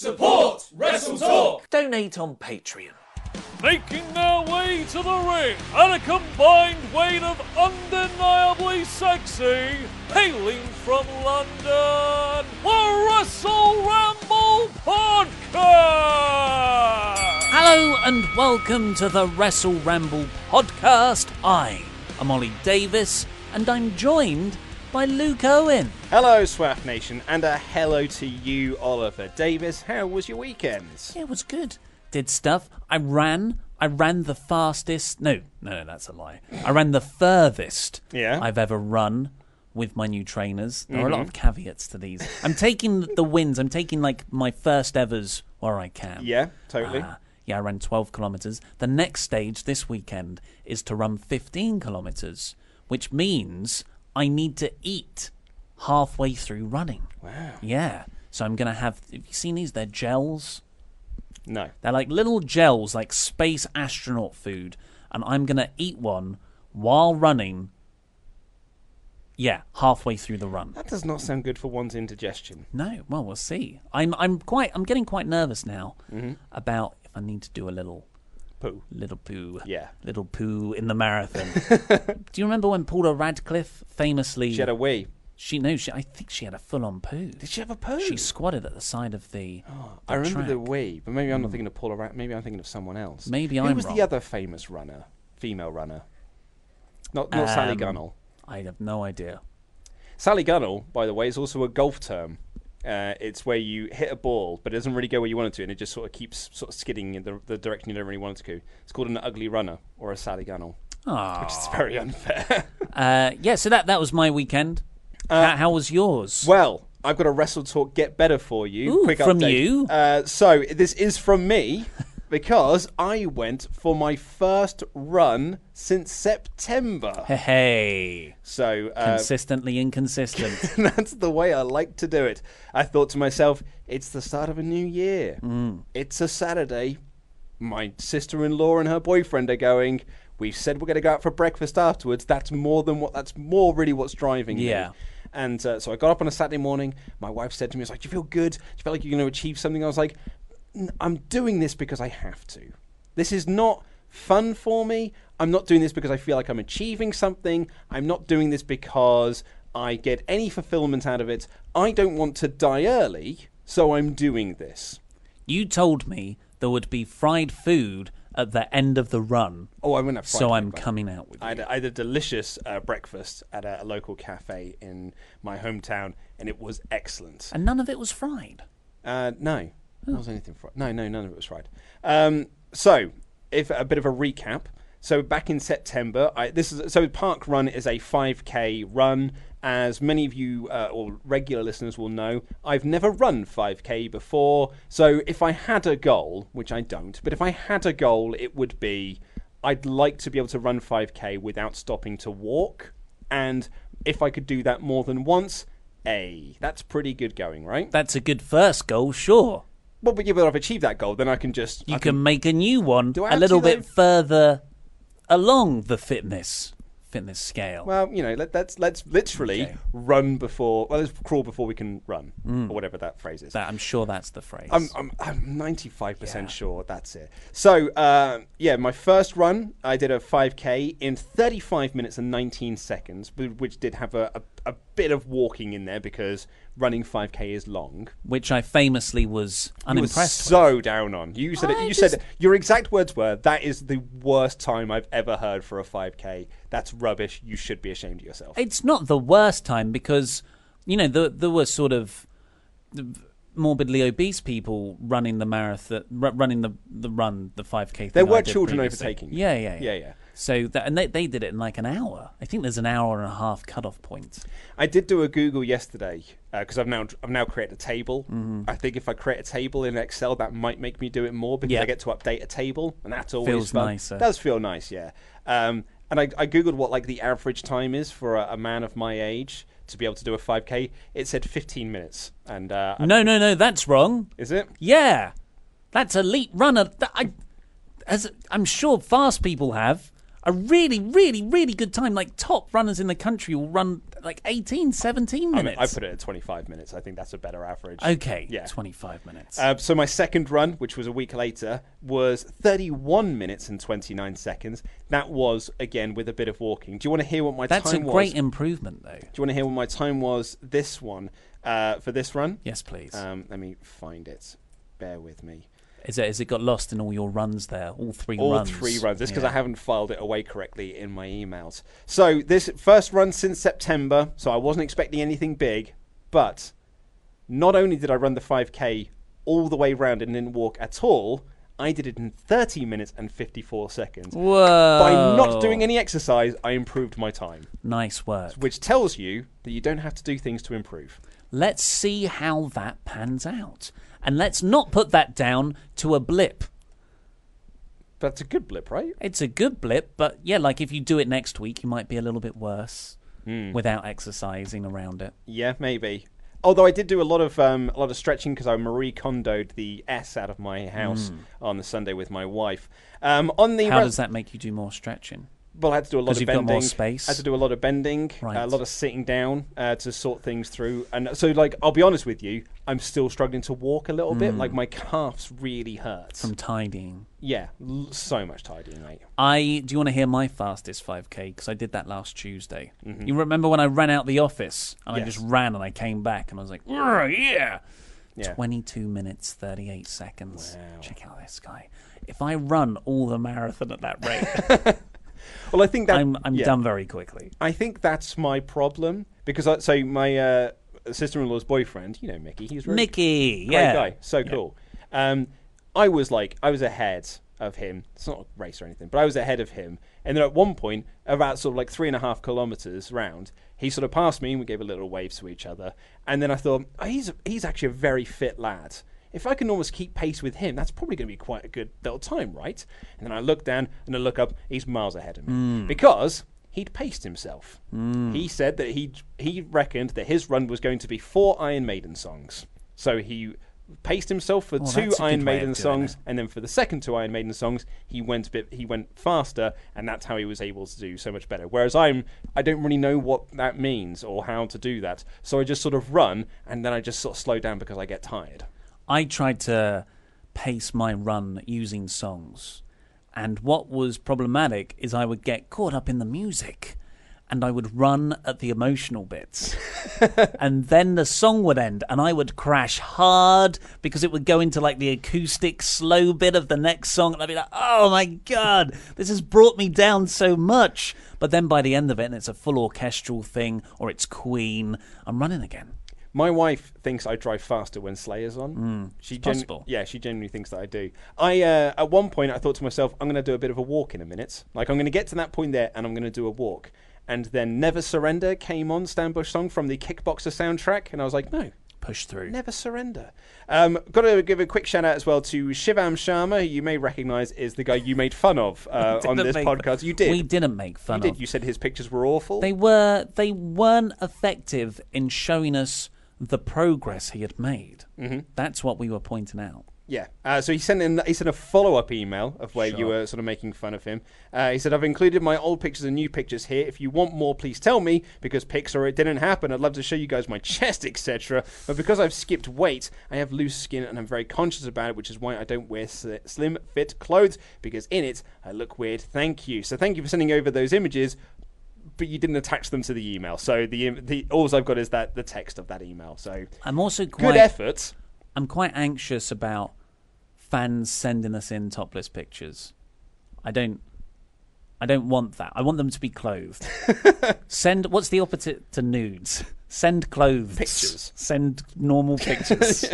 Support Wrestle Talk. Donate on Patreon. Making their way to the ring at a combined weight of undeniably sexy, hailing from London, the Wrestle Ramble Podcast! Hello and welcome to the Wrestle Ramble Podcast. I am Ollie Davis and I'm joined by Luke Owen. Hello, Swaff Nation, and a hello to you, Oliver Davis. How was your weekend? Yeah, it was good. Did stuff. I ran. I ran the fastest. No, no, no, that's a lie. I ran the furthest Yeah. I've ever run with my new trainers. There are a lot Mm-hmm. of caveats to these. I'm taking the wins. I'm taking like my first evers where I can. Yeah, totally. Uh, yeah, I ran 12 kilometers. The next stage this weekend is to run 15 kilometers, which means I need to eat halfway through running. wow. Yeah. So I'm going to have. Have you seen these? They're gels. No. They're like little gels, like space astronaut food. And I'm going to eat one while running. Yeah, halfway through the run. That does not sound good for one's indigestion. No, well, we'll see. I'm, I'm quite, I'm getting quite nervous now Mm-hmm. about if I need to do a little Poo. little poo. Yeah. Little poo in the marathon. Do you remember when Paula Radcliffe famously She had a wee. she no, she I think she had a full on poo. Did she have a poo? She squatted at the side of the, I the remember the track. wee, but maybe I'm not thinking of Paula Rat. Maybe I'm thinking of someone else. Maybe Who I'm Who was wrong. the other famous runner? Female runner. Not not Sally Um, Gunnell. I have no idea. Sally Gunnell, by the way, is also a golf term. Uh, it's where you hit a ball, but it doesn't really go where you want it to, and it just sort of keeps sort of skidding in the, the direction you don't really want it to go. It's called an ugly runner or a Sally Gunnell, Ah, which is very unfair. uh, yeah. So that that was my weekend. how, how was yours? well, I've got a Wrestle Talk Get Better for you. Ooh, Quick from update. you? Uh, so this is from me because I went for my first run since September. Hey, hey. So uh, consistently inconsistent. that's the way I like to do it. I thought to myself, it's the start of a new year. Mm. It's a Saturday. My sister in law and her boyfriend are going. We've said we're going to go out for breakfast afterwards. That's more than what. That's more really what's driving Yeah. me. And uh, so I got up on a Saturday morning. My wife said to me, "I was like, do you feel good? Do you feel like you're going to achieve something?" I was like, "N- "I'm doing this because I have to. This is not fun for me. I'm not doing this because I feel like I'm achieving something. I'm not doing this because I get any fulfillment out of it. I don't want to die early, so I'm doing this." you told me there would be fried food at the end of the run, Oh, I wouldn't have. Fried so I'm coming out with I had, a, I had a delicious uh, breakfast at a, a local cafe in my hometown, and it was excellent. And none of it was fried. Uh, no, there was anything fried. No, no, none of it was fried. Um, so, if a bit of a recap. So back in September, I, this is so Park Run is a 5k run. As many of you uh, or regular listeners will know, I've never run 5k before. So if I had a goal, which I don't, but if I had a goal, it would be I'd like to be able to run 5k without stopping to walk. And if I could do that more than once, a that's pretty good going, right? That's a good first goal, sure. Well, but yeah, but I've achieved that goal, then I can just You I can make a new one Do I a little bit though? further along the fitness fitness scale. Well, you know, let, let's let's literally Okay. run before. Well, let's crawl before we can run, or whatever that phrase is. that, I'm sure that's the phrase. I'm I'm I'm 95 Yeah. percent sure that's it. So uh, yeah, my first run, I did a 5k in 35 minutes and 19 seconds, which did have a, a, a bit of walking in there because running 5k is long. which I famously was You were unimpressed with. so down on. You said it, you just- said your exact words were that is the worst time I've ever heard for a 5k. That's rubbish. You should be ashamed of yourself. It's not the worst time because you know there there were sort of morbidly obese people running the marathon, running the the run, the five k. There were children overtaking you. Yeah, yeah, yeah, Yeah, yeah. So that, and they they did it in like an hour. I think there's an hour and a half cutoff point. I did do a Google yesterday because I've now I've now created a table. Mm-hmm. I think if I create a table in Excel, that might make me do it more because Yeah. I get to update a table, and that's always Feels fun. nicer. Does feel nice, yeah. Um, and I, I googled what like the average time is for a, a man of my age to be able to do a 5k. It said 15 minutes, and uh, No, no, no, that's wrong. is it? Yeah, that's elite runner. That- I, as I'm sure fast people have a really, really, really good time. Like top runners in the country will run like 18, 17 I, mean, minutes. I put it at 25 minutes. I think that's a better average. Okay, Yeah. 25 minutes. Uh, so my second run, which was a week later, was 31 minutes and 29 seconds. That was again with a bit of walking. Do you want to hear what my That's a time was? great improvement, though. Do you want to hear what my time was this one uh, for this run? Yes, please. Um, let me find it. Bear with me. Is it? Has it got lost in all your runs there? All three All runs. three runs. This because Yeah. I haven't filed it away correctly in my emails. So this first run since September. So I wasn't expecting anything big, but not only did I run the 5k all the way round and didn't walk at all, I did it in 30 minutes and 54 seconds. Whoa! By not doing any exercise, I improved my time, Nice work. which tells you that you don't have to do things to improve. Let's see how that pans out, and let's not put that down to a blip. That's a good blip, right? It's a good blip, but yeah, like if you do it next week, you might be a little bit worse Hmm. without exercising around it. Yeah, maybe. Although I did do a lot of um, a lot of stretching because I Marie Kondoed the S out of my house on the Sunday with my wife. Um, on the. How re- does that make you do more stretching? Well, I had to do a lot of you've got bending. more space? I had to do a lot of bending, Right. a lot of sitting down uh, to sort things through. And so, like, I'll be honest with you, I'm still struggling to walk a little bit. Like my calves really hurt. From tidying. yeah, l- so much tidying, mate. I do you want to hear my fastest 5k because I did that last Tuesday. Mm-hmm. You remember when I ran out the office and I just ran and I came back and I was like, yeah. Yeah. 22 minutes 38 seconds. Wow. Check out this guy. If I run all the marathon at that rate, Well, I think that I'm I'm yeah. done very quickly. I think that's my problem because I, so my uh, sister-in-law's boyfriend, you know Mickey, he's really Mickey, great yeah, guy, so Yeah. cool. Um, I was like, I was ahead of him. It's not a race or anything, but I was ahead of him. And then at one point, about sort of like three and a half kilometers round, he sort of passed me, and we gave a little wave to each other. And then I thought, oh, he's he's actually a very fit lad. If I can almost keep pace with him, that's probably going to be quite a good little time, right? And then I look down and I look up, he's miles ahead of me because he'd paced himself. He said that he he reckoned that his run was going to be four Iron Maiden songs. So he paced himself for Oh, two Iron good way of Maiden songs, it. and then for the second two Iron Maiden songs, he went a bit he went faster, and that's how he was able to do so much better. Whereas I'm I don't really know what that means or how to do that, so I just sort of run, and then I just sort of slow down because I get tired. I tried to pace my run using songs. And what was problematic is I would get caught up in the music and I would run at the emotional bits. and then the song would end and I would crash hard because it would go into like the acoustic slow bit of the next song and I'd be like, "Oh my god, this has brought me down so much." But then by the end of it and it's a full orchestral thing or it's Queen, I'm running again. My wife thinks I drive faster when Slayer's on. she it's possible. Yeah, she genuinely thinks that I do. I uh, at one point I thought to myself, I'm going to do a bit of a walk in a minute. Like I'm going to get to that point there, and I'm going to do a walk. And then Never Surrender came on, Stan Bush song from the Kickboxer soundtrack, and I was like, no, Push through. Never surrender. Um, got to give a quick shout out as well to Shivam Sharma, who you may recognise is the guy you made fun of uh, on this podcast. You did. We didn't make fun you of. did. You said his pictures were awful. They were they weren't effective in showing us the progress he had made. Mm-hmm. That's what we were pointing out. Yeah. Uh, so he sent in he sent a follow up email of where you were sort of making fun of him. Uh, he said, "I've included my old pictures and new pictures here. If you want more, please tell me because pics or it didn't happen. I'd love to show you guys my chest, etc. But because I've skipped weight, I have loose skin and I'm very conscious about it, which is why I don't wear sli- slim fit clothes because in it I look weird. Thank you. So thank you for sending over those images." But you didn't attach them to the email. So the the all I've got is that the text of that email. So I'm also good quite effort. I'm quite anxious about fans sending us in topless pictures. I don't I don't want that. I want them to be clothed. Send what's the opposite to nudes? Send clothes. Pictures. Send normal pictures.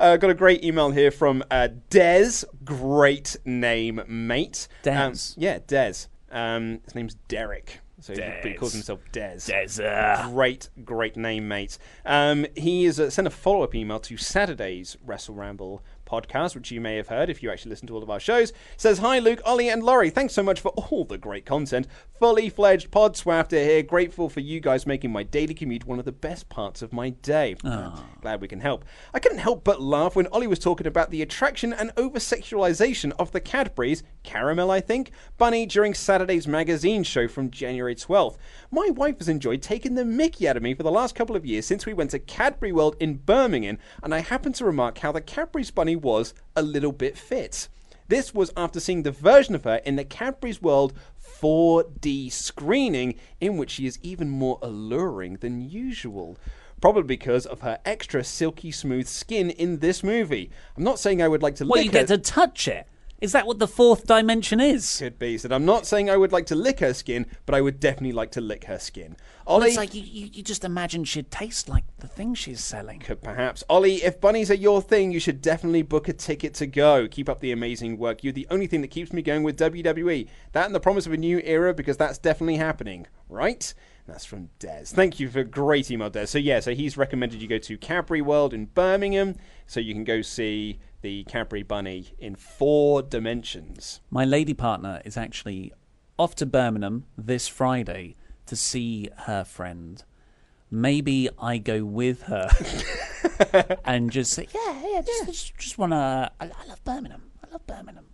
Uh, got a great email here from uh, Des. Great name, mate. Des. Um, yeah, Des. Um, his name's Derek. So he- but he calls himself Des. Des. Great, great name, mate. Um, he has uh, sent a follow up email to Saturday's Wrestle Ramble podcast, which you may have heard if you actually listen to all of our shows. Says, Hi, Luke, Ollie, and Laurie. Thanks so much for all the great content. Fully fledged pod swafter here. Grateful for you guys making my daily commute one of the best parts of my day. Ah. Glad we can help. I couldn't help but laugh when Ollie was talking about the attraction and over sexualization of the Cadbury's, Caramel, I think, bunny during Saturday's magazine show from January 12th. My wife has enjoyed taking the mickey out of me for the last couple of years since we went to Cadbury World in Birmingham, and I happened to remark how the Cadbury's bunny was a little bit fit. This was after seeing the version of her in the Cadbury's World 4D screening, in which she is even more alluring than usual. Probably because of her extra silky smooth skin in this movie. I'm not saying I would like to lick you her. get to touch it? Is that what the fourth dimension is? Could be. Said I'm not saying I would like to lick her skin, but I would definitely like to lick her skin. Well, Ollie, it's like you, you, you just imagine she'd taste like the thing she's selling. could perhaps. Ollie, if bunnies are your thing, you should definitely book a ticket to go. Keep up the amazing work. You're the only thing that keeps me going with WWE. That and the promise of a new era, because that's definitely happening, right? That's from Des. Thank you for a great email, Des. So yeah, so he's recommended you go to Cadbury World in Birmingham, so you can go see the Cadbury Bunny in four dimensions. My lady partner is actually off to Birmingham this Friday to see her friend. Maybe I go with her and just say, yeah, yeah, just, just, just want to. I, I love Birmingham. I love Birmingham.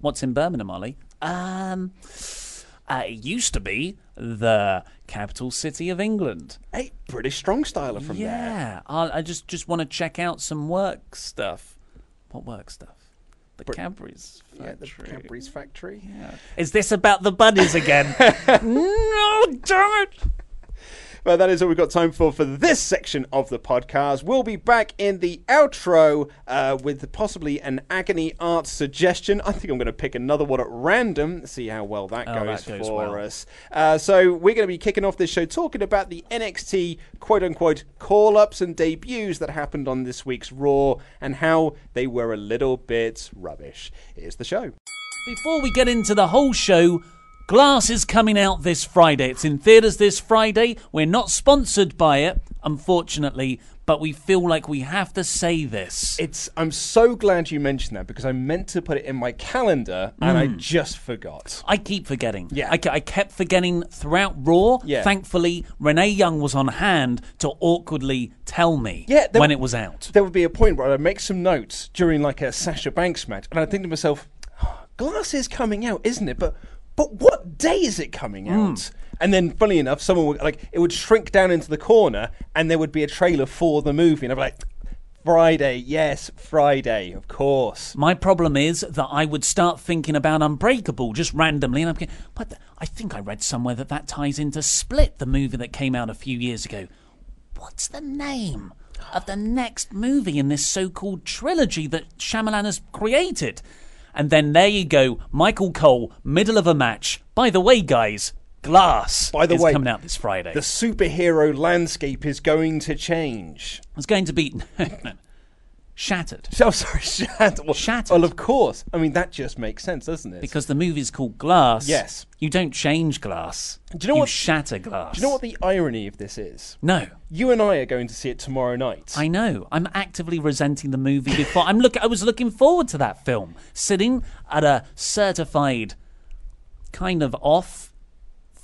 What's in Birmingham, Ollie? Um, uh, it used to be the capital city of England. Hey, British strong styler from there. yeah, I, I just just want to check out some work stuff. What work stuff? The Cadbury's factory. Yeah, the. Cadbury's factory. Is this about the bunnies again? no, damn it! Well, that is all we've got time for for this section of the podcast. We'll be back in the outro uh, with possibly an agony art suggestion. I think I'm going to pick another one at random, see how well that Oh, goes, that goes for well. us. Uh, so, we're going to be kicking off this show talking about the NXT quote unquote call ups and debuts that happened on this week's Raw and how they were a little bit rubbish. Here's the show. Before we get into the whole show, Glass is coming out this Friday. It's in theatres this Friday. We're not sponsored by it, unfortunately, but we feel like we have to say this. It's. I'm so glad you mentioned that because I meant to put it in my calendar and I mm. just forgot. I keep forgetting. Yeah. I, I kept forgetting throughout Raw. Yeah. Thankfully, Renee Young was on hand to awkwardly tell me Yeah, there- when it was out. there would be a point where I'd make some notes during like a Sasha Banks match, and I'd think to myself, "Glass is coming out, isn't it?" But but what day is it coming hmm. out? And then, funny enough, someone would like it would shrink down into the corner, and there would be a trailer for the movie, and I'd be like, "Friday, yes, Friday, of course." My problem is that I would start thinking about Unbreakable just randomly, and I'm going, but I think I read somewhere that that ties into Split, the movie that came out a few years ago. What's the name of the next movie in this so-called trilogy that Shyamalan has created? And then there you go, Michael Cole, middle of a match. By the way, guys, Glass By the is way, coming out this Friday. The superhero landscape is going to change. It's going to be shattered. Oh, sorry, Shattered. Well, Shattered. Well, of course. I mean, that just makes sense, doesn't it? Because the movie's called Glass. Yes. You don't change glass. Do you know what- shatter glass. Do you know what the irony of this is? No. You and I are going to see it tomorrow night. I know. I'm actively resenting the movie before. I'm look. I was looking forward to that film, sitting at a certified, kind of off,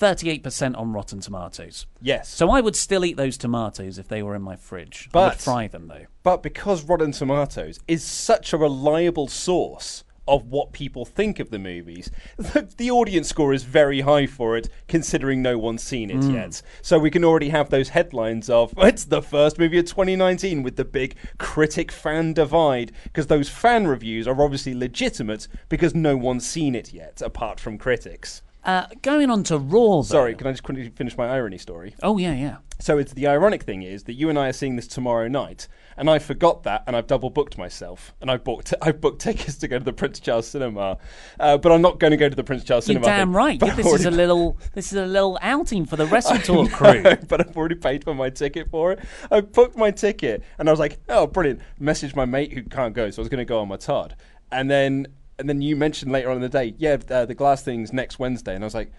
thirty-eight percent on Rotten Tomatoes. yes. So I would still eat those tomatoes if they were in my fridge. But, I would fry them though. But because Rotten Tomatoes is such a reliable source of what people think of the movies, the, the audience score is very high for it, considering no one's seen it hmm. yet. So we can already have those headlines of it's the first movie of 2019 with the big critic fan divide, because those fan reviews are obviously legitimate because no one's seen it yet, apart from critics. Uh, going on to Raw. Though. Sorry, can I just quickly finish my irony story? Oh yeah, yeah. So it's the ironic thing is that you and I are seeing this tomorrow night, and I forgot that, and I've double booked myself, and I've booked I've booked tickets to go to the Prince Charles Cinema, uh, but I'm not going to go to the Prince Charles You're Cinema. damn thing, right. Yeah, this is a little this is a little outing for the Wrestle Talk crew. but I've already paid for my ticket for it. I booked my ticket, and I was like, "Oh, brilliant!" Message my mate who can't go, so I was going to go on my Todd, and then and then you mentioned later on in the day, yeah, uh, the glass thing's next Wednesday, and I was like,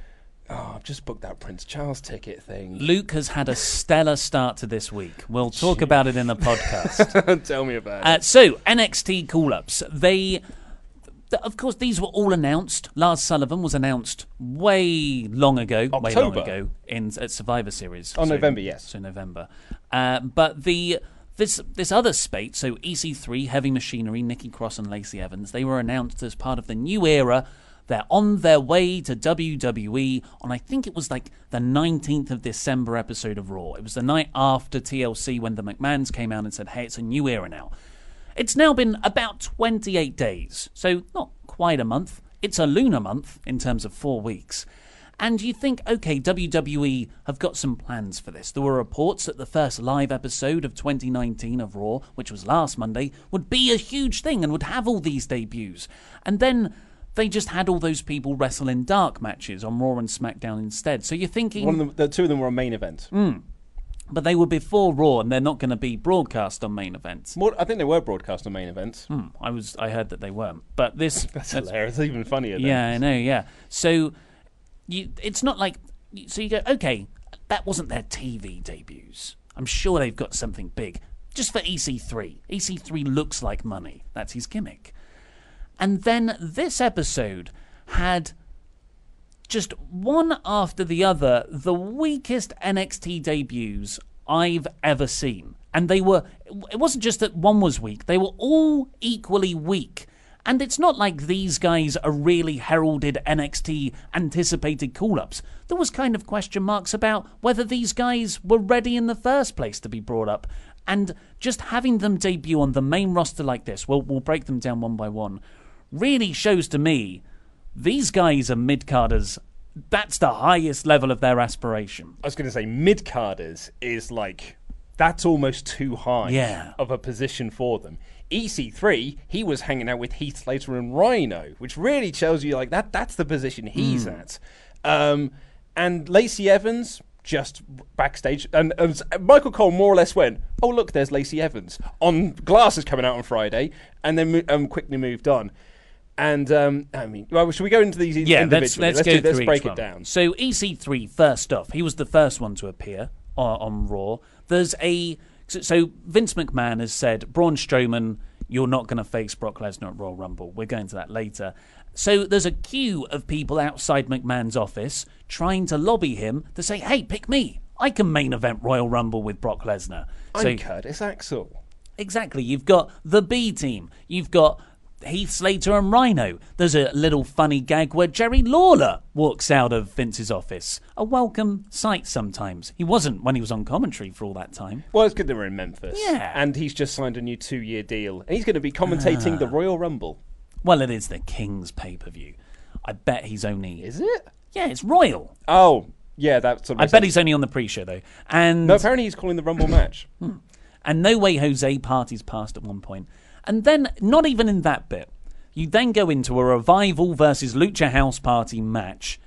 "Oh, I've just booked that Prince Charles ticket thing." Luke has had a stellar start to this week. We'll talk about it in the podcast. Tell me about Uh, it. so NXT call ups. They, th- of course, these were all announced. Lars Sullivan was announced way long ago, way long October. ago in at Survivor Series. Oh, November, yes. So November. Uh, but the this this other spate, so EC3, Heavy Machinery, Nikki Cross, and Lacey Evans, they were announced as part of the new era. They're on their way to WWE on, I think it was like the 19th of December episode of Raw. It was the night after TLC when the McMahons came out and said, hey, it's a new era now. It's now been about 28 days, so not quite a month. It's a lunar month in terms of four weeks. And you think, okay, WWE have got some plans for this. There were reports that the first live episode of 2019 of Raw, which was last Monday, would be a huge thing and would have all these debuts. And then they just had all those people wrestle in dark matches on Raw and SmackDown instead. So you're thinking, One of them, the two of them were on main event. but they were before Raw and they're not going to be broadcast on main events. More, I think they were broadcast on main events. Hmm, I was, I heard that they weren't. But this, That's hilarious. It's even funnier. Yeah, I know. Yeah. So you, it's not like so you go, okay, that wasn't their TV debuts. I'm sure they've got something big just for EC3. EC3 looks like money. That's his gimmick. And then this episode had just one after the other the weakest NXT debuts I've ever seen. And they were, it wasn't just that one was weak, they were all equally weak. And it's not like these guys are really heralded NXT anticipated call ups. There was kind of question marks about whether these guys were ready in the first place to be brought up. And just having them debut on the main roster like this, we'll, we'll break them down one by one, really shows to me these guys are mid carders. That's the highest level of their aspiration. I was going to say mid carders is like that's almost too high Yeah. of a position for them. EC3, he was hanging out with Heath Slater and Rhino, which really tells you like that that's the position he's at. Um, and Lacey Evans just backstage, and, and Michael Cole more or less went, "Oh look, there's Lacey Evans on glasses coming out on Friday," and then um, quickly moved on. And um, I mean, well, should we go into these Yeah, let's individually? let's, go do, let's break it down. So EC3 first off, he was the first one to appear on, on Raw. There's a so, so Vince McMahon has said Braun Strowman, you're not going to face Brock Lesnar at Royal Rumble. We're going to that later. So there's a queue of people outside McMahon's office trying to lobby him to say, "Hey, pick me. I can main event Royal Rumble with Brock Lesnar." So I'm Curtis Axel. Exactly. You've got the B team. You've got Heath Slater and Rhino. There's a little funny gag where Jerry Lawler walks out of Vince's office. A welcome sight sometimes. He wasn't when he was on commentary for all that time. Well, it's good they were in Memphis. Yeah. And he's just signed a new two year deal. And he's going to be commentating Ah. the Royal Rumble. Well, it is the King's pay per view. I bet he's only. Is it? Yeah, it's Royal. Oh, yeah, that's I bet sense. he's only on the pre show, though. And No, apparently he's calling the Rumble match. and No Way Jose parties past at one point. And then, not even in that bit, you then go into a Revival versus Lucha House Party match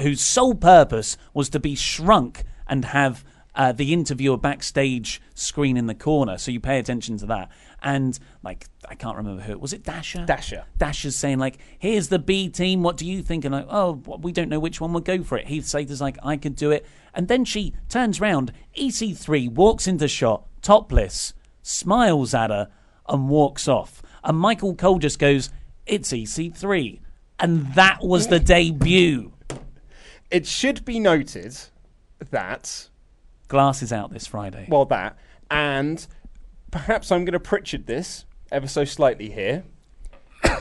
whose sole purpose was to be shrunk and have uh, the interviewer backstage screen in the corner, so you pay attention to that. And, like, I can't remember who. Was it Dasha? Dasha. Dasha's saying, like, here's the B team, what do you think? And, like, oh, we don't know which one will go for it. Heath Slater's like, I could do it. And then she turns round, EC3 walks into shot, topless, smiles at her, and walks off. And Michael Cole just goes, it's EC3. And that was the debut. It should be noted that, Glass is out this Friday. well, that, and perhaps I'm going to Pritchard this ever so slightly here.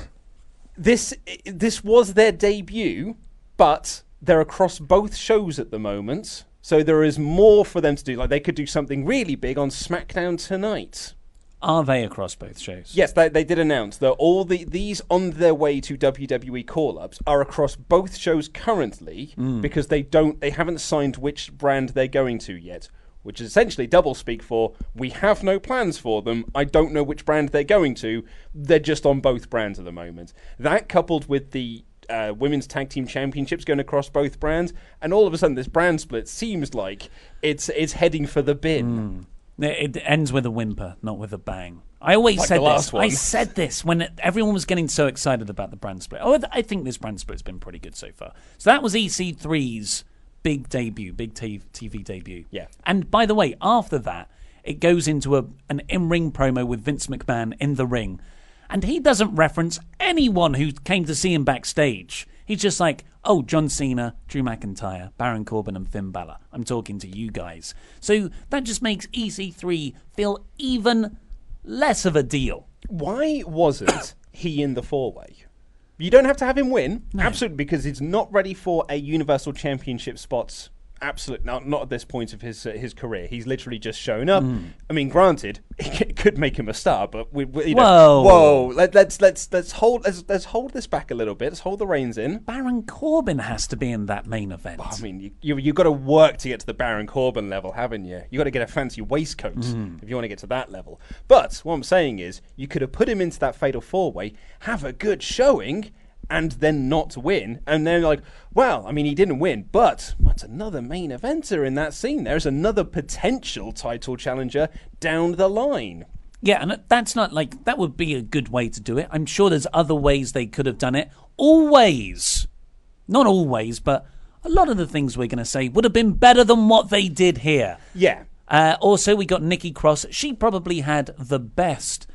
this this was their debut, but they're across both shows at the moment, so there is more for them to do. Like they could do something really big on SmackDown tonight. Are they across both shows? Yes, they, they did announce that all the these on their way to WWE call ups are across both shows currently because they don't they haven't signed which brand they're going to yet. Which is essentially double speak for we have no plans for them. I don't know which brand they're going to. They're just on both brands at the moment. That coupled with the uh, women's tag team championships going across both brands, and all of a sudden this brand split seems like it's it's heading for the bin. It it ends with a whimper, not with a bang. I always Like said this. one. I said this when everyone was getting so excited about the brand split. Oh, I think this brand split's been pretty good so far. So that was EC3's big debut, big t- TV debut. Yeah. And by the way, after that, it goes into a an in-ring promo with Vince McMahon in the ring, and he doesn't reference anyone who came to see him backstage. He's just like, "Oh, John Cena, Drew McIntyre, Baron Corbin, and Finn Balor. I'm talking to you guys." So that just makes EC3 feel even less of a deal. Why wasn't he in the four way? You don't have to have him win, absolutely, because he's not ready for a Universal Championship spots. Absolutely not. Not at this point of his uh, his career. He's literally just shown up. Hmm. I mean, granted, it could make him a star, but we, we, you know, Whoa. whoa. Let, let's let's let's hold let's, let's hold this back a little bit. Let's hold the reins in. Baron Corbin has to be in that main event. I mean, you, you you've got to work to get to the Baron Corbin level, haven't you? You got to get a fancy waistcoat Hmm. if you want to get to that level. But what I'm saying is, you could have put him into that fatal four way, have a good showing, and then not win, and then like, well, I mean, he didn't win, but what's another main eventer in that scene? There's another potential title challenger down the line. Yeah, and that's not like that would be a good way to do it. I'm sure there's other ways they could have done it. Always, not always, but a lot of the things we're going to say would have been better than what they did here. Yeah, Uh, also, we got Nikki Cross. She probably had the best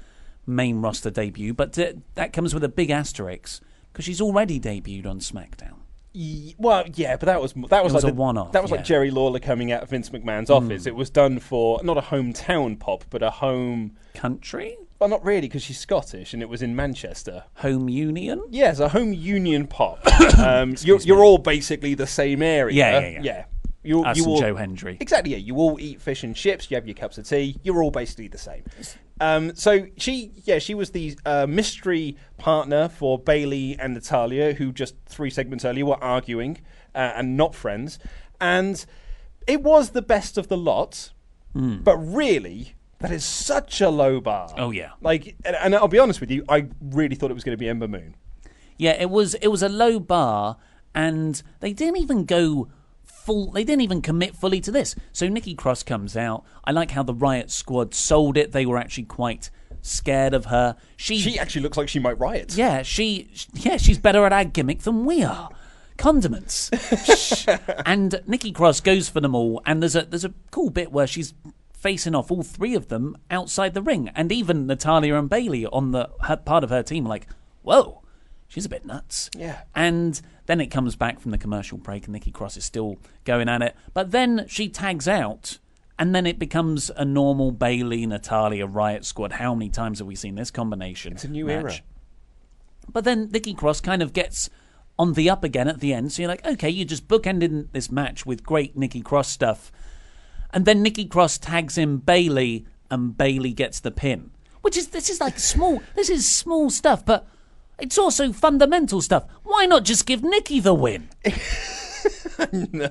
main roster debut, but uh, that comes with a big asterisk because she's already debuted on SmackDown. Ye- Well, yeah, but that was that was, It was like a the- one-off, That was yeah. like Jerry Lawler coming out of Vince McMahon's office. It was done for not a hometown pop, but a home. Country? Well, not really, because she's Scottish, and it was in Manchester. Home Union? Yes, a home union pop. um, you're, you're all basically the same area. Yeah, yeah, yeah. You, Us you and all, Joe Hendry. Exactly. Yeah, you all eat fish and chips. You have your cups of tea. You're all basically the same. Um, so she, yeah, she was the uh, mystery partner for Bayley and Natalya, who just three segments earlier were arguing uh, and not friends, and it was the best of the lot. But really, that is such a low bar. Oh, yeah. Like, and, and I'll be honest with you, I really thought it was going to be Ember Moon. Yeah, it was it was a low bar, and they didn't even go full. They didn't even commit fully to this. So Nikki Cross comes out. I like how the Riot Squad sold it. They were actually quite scared of her. She, She actually looks like she might riot. yeah, she, yeah, she's better at our gimmick than we are. Condiments. and Nikki Cross goes for them all, and there's a there's a cool bit where she's facing off all three of them outside the ring, and even Natalya and Bayley on the her, part of her team like, whoa, she's a bit nuts. Yeah. And then it comes back from the commercial break, and Nikki Cross is still going at it, but then she tags out. And then it becomes a normal Bayley, Natalya, Riot Squad. How many times have we seen this combination? It's a new match? era. But then Nikki Cross kind of gets on the up again at the end. So you're like, okay, you just bookended this match with great Nikki Cross stuff. And then Nikki Cross tags in Bayley and Bayley gets the pin. Which is this is like small this is small stuff, but it's also fundamental stuff. Why not just give Nikki the win? no.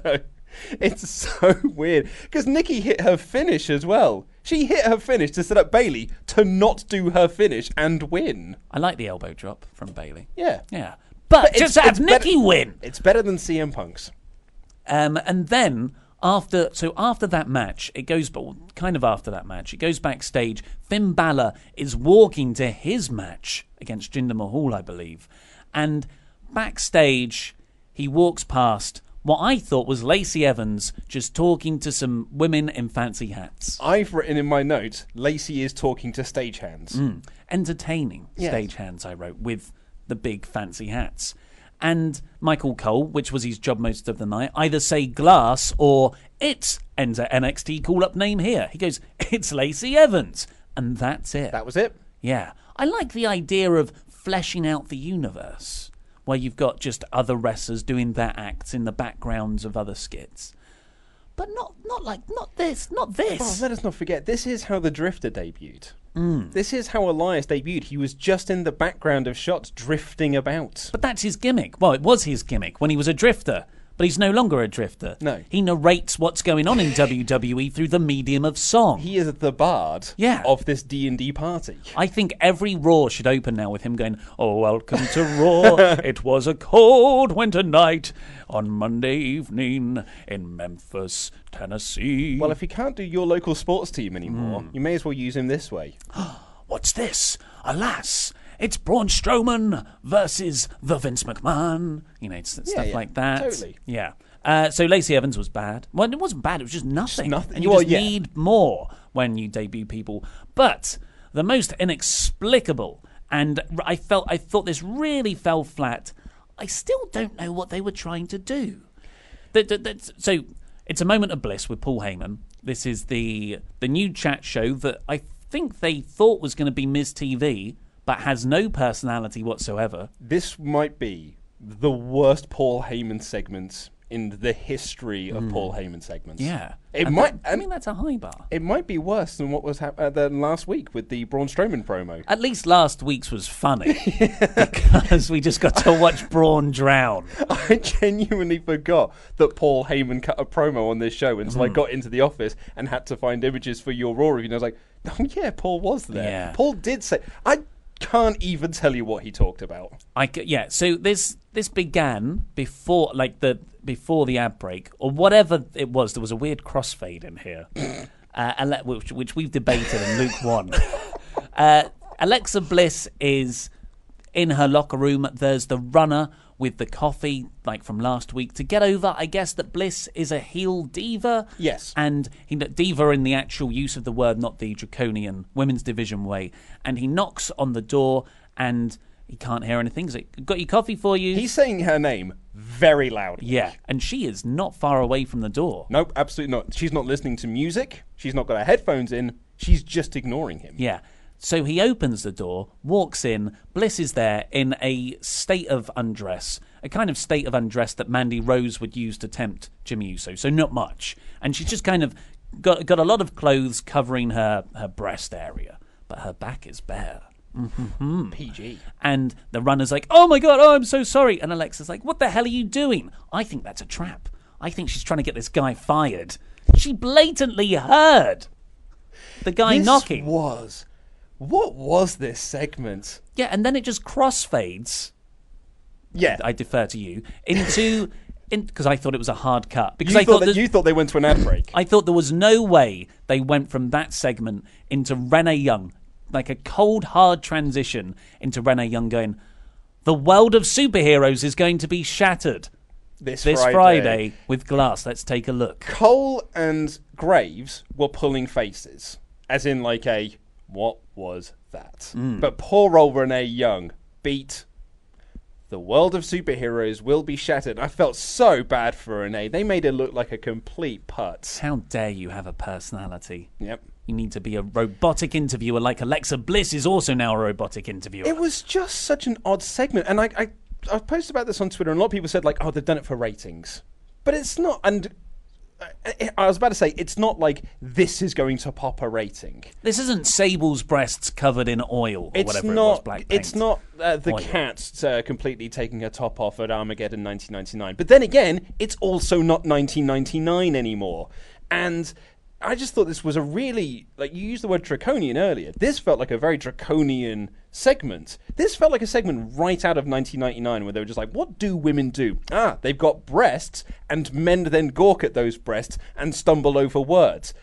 It's so weird because Nikki hit her finish as well. She hit her finish to set up Bayley to not do her finish and win. I like the elbow drop from Bayley. Yeah, Yeah. But, just have better- Nikki win. It's better than CM Punk's. Um, and then after, so after that match, it goes, but kind of after that match, it goes backstage. Finn Balor is walking to his match against Jinder Mahal, I believe, and backstage he walks past what I thought was Lacey Evans just talking to some women in fancy hats, I've written in my notes, Lacey is talking to stagehands. Mm. entertaining Yes. stagehands. I wrote with the big fancy hats. And Michael Cole, which was his job most of the night, either say glass or it's enter NXT call up name here. He goes, it's Lacey Evans. And that's it. That was it. Yeah. I like the idea of fleshing out the universe where you've got just other wrestlers doing their acts in the backgrounds of other skits. But not not like not this, not Oh, this. let us not forget, this is how the Drifter debuted. Mm. This is how Elias debuted. He was just in the background of shots, drifting about. But that's his gimmick. Well, it was his gimmick when he was a drifter. But he's no longer a drifter. No. He narrates what's going on in WWE through the medium of song. He is the bard Yeah. of this D and D party. I think every Raw should open now with him going, Oh, welcome to Raw. it was a cold winter night on Monday evening in Memphis, Tennessee. Well, if he can't do your local sports team anymore, Hmm. you may as well use him this way. What's this? Alas, it's Braun Strowman versus the Vince McMahon. You know, it's stuff yeah, like that. totally. Yeah. Uh, so Lacey Evans was bad. Well, it wasn't bad. It was just nothing. nothing. And you Well, just yeah. need more when you debut people. But the most inexplicable, and I felt I thought this really fell flat. I still don't know what they were trying to do. That- that- that's- so it's a moment of bliss with Paul Heyman. This is the the new chat show that I think they thought was going to be Miz TV, but has no personality whatsoever. This might be the worst Paul Heyman segment in the history of Paul Heyman segments. Yeah, it And might. that- I mean, that's a high bar. it might be worse than what was hap- uh, than last week with the Braun Strowman promo. At least last week's was funny because we just got to watch Braun drown. I genuinely forgot that Paul Heyman cut a promo on this show until I Hmm. got into the office and had to find images for your Raw review. And I was like, oh yeah, Paul was there. Yeah. Paul did say. I can't even tell you what he talked about. I yeah. So this this began before like the before the ad break or whatever it was. There was a weird crossfade in here, uh, Ale- which, which we've debated and Luke won. Uh, Alexa Bliss is in her locker room. There's the runner with the coffee, like from last week, to get over. I guess that Bliss is a heel diva. Yes. and he diva in the actual use of the word, not the draconian women's division way. And he knocks on the door and. He can't hear anything. He's like, got your coffee for you. He's saying her name very loudly. yeah, and she is not far away from the door. Nope, absolutely not. She's not listening to music. She's not got her headphones in. She's just ignoring him. Yeah. So he opens the door, walks in. Bliss is there in a state of undress, a kind of state of undress that Mandy Rose would use to tempt Jimmy Uso. So not much, and she's just kind of got got a lot of clothes covering her her breast area, but her back is bare. PG. And the runner's like, "Oh my god, oh I'm so sorry." And Alexa's like, "What the hell are you doing?" I think that's a trap. I think she's trying to get this guy fired. She blatantly heard the guy This knocking. was. What was this segment? Yeah, and then it just crossfades. Yeah. I defer to you into because I thought it was a hard cut because you, I thought thought that, you thought they went to an ad break. I thought there was no way they went from that segment into Renee Young, like a cold hard transition into Renee Young going. The world of superheroes is going to be shattered this this Friday. Friday with glass. Let's take a look. Cole and Graves were pulling faces, as in like a what was that? Hmm. But poor old Renee Young beat. The world of superheroes will be shattered. I felt so bad for Renee. They made her look like a complete putz. How dare you have a personality? Yep. You need to be a robotic interviewer like Alexa Bliss is also now a robotic interviewer. It was just such an odd segment, and I, I, I posted about this on Twitter, and a lot of people said like, "Oh, they've done it for ratings," but it's not. And I, was about to say, it's not like this is going to pop a rating. This isn't Sable's breasts covered in oil or It's whatever not. it was, black paint. it's not uh, the Oil. cat uh, completely taking her top off at Armageddon 1999. But then again, it's also not 1999 anymore. And I just thought this was a really like you used the word draconian earlier. This felt like a very draconian segment. This felt like a segment right out of 1999 where they were just like, "What do women do? Ah, they've got breasts, and men then gawk at those breasts and stumble over words.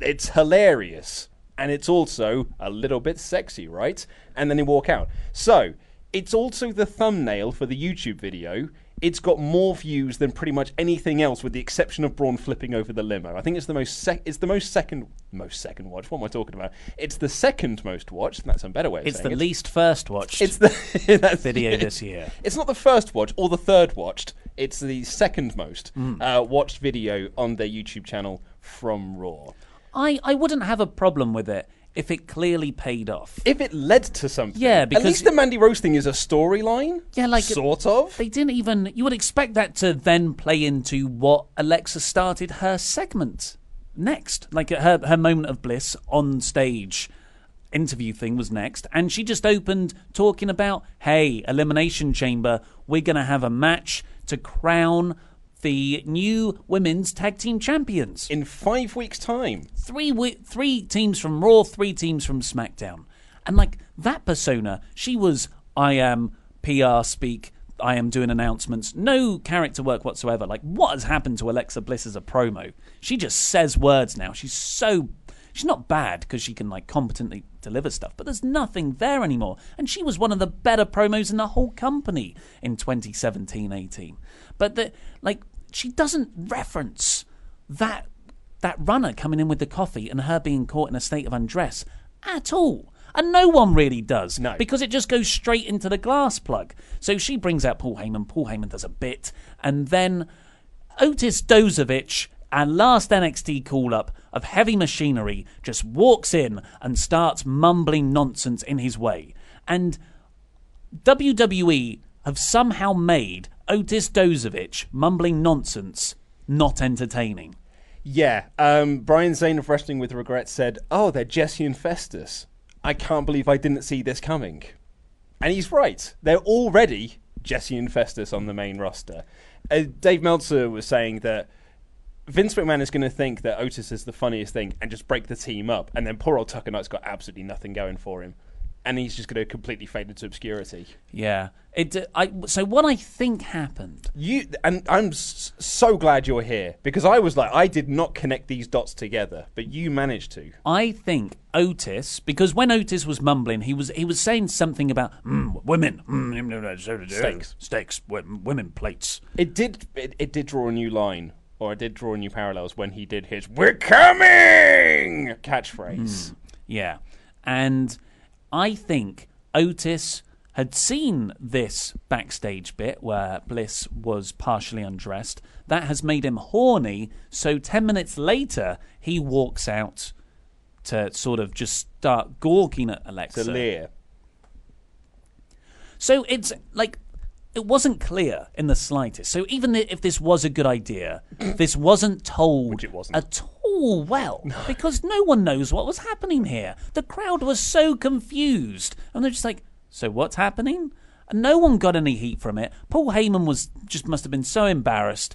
It's hilarious." and it's also a little bit sexy, right? And then they walk out. So it's also the thumbnail for the YouTube video. It's got more views than pretty much anything else, with the exception of Braun flipping over the limo. I think it's the most sec- it's the most second most second watched. What am I talking about? It's the second most watched. That's a better way of It's the it. least first watched It's the video it's- this year. It's not the first watch or the third watched. It's the second most Hmm. uh, watched video on their YouTube channel from Raw. I, I wouldn't have a problem with it if it clearly paid off. if it led to something. Yeah, because at least the Mandy Rose thing is a storyline. Yeah, like- sort of. They didn't even. You would expect that to then play into what Alexa started her segment next, like her her moment of bliss on stage interview thing was next, and she just opened talking about, hey, Elimination Chamber, we're going to have a match to crown the new women's tag team champions. In five weeks' time. Three wi- three teams from Raw, three teams from SmackDown, and like that persona, she was I am PR speak. I am doing announcements. No character work whatsoever. Like what has happened to Alexa Bliss as a promo? She just says words now. She's so she's not bad because she can like competently deliver stuff, but there's nothing there anymore. And she was one of the better promos in the whole company in 2017-18. But the like she doesn't reference that that runner coming in with the coffee and her being caught in a state of undress at all. And no one really does. No. Because it just goes straight into the glass plug. So she brings out Paul Heyman. Paul Heyman does a bit. And then Otis Dozovich, our last NXT call up of heavy machinery, just walks in and starts mumbling nonsense in his way. And WWE have somehow made Otis Dozovich mumbling nonsense not entertaining. Yeah. Um, Brian Zane of Wrestling with Regret said, Oh, they're Jesse and Festus. I can't believe I didn't see this coming. And he's right. They're already Jesse and Festus on the main roster. Uh, Dave Meltzer was saying that Vince McMahon is going to think that Otis is the funniest thing and just break the team up. And then poor old Tucker Knight's got absolutely nothing going for him. And he's just going to completely fade into obscurity. Yeah. It. Uh, I. So what I think happened. You and I'm s- so glad you're here because I was like I did not connect these dots together, but you managed to. I think Otis, because when Otis was mumbling, he was he was saying something about mm, women, mm, mm, mm, mm Steaks. steaks, women, plates. It did. It, it did draw a new line, or it did draw new parallels when he did his "We're coming" catchphrase. Yeah, and I think Otis had seen this backstage bit where Bliss was partially undressed. That has made him horny. So ten minutes later, he walks out to sort of just start gawking at Alexa. To leer. So it's like it wasn't clear in the slightest. So even if this was a good idea, this wasn't told Which it wasn't. at all well because no one knows what was happening here. The crowd was so confused, and they're just like, "So what's happening?" And no one got any heat from it. Paul Heyman was just must have been so embarrassed.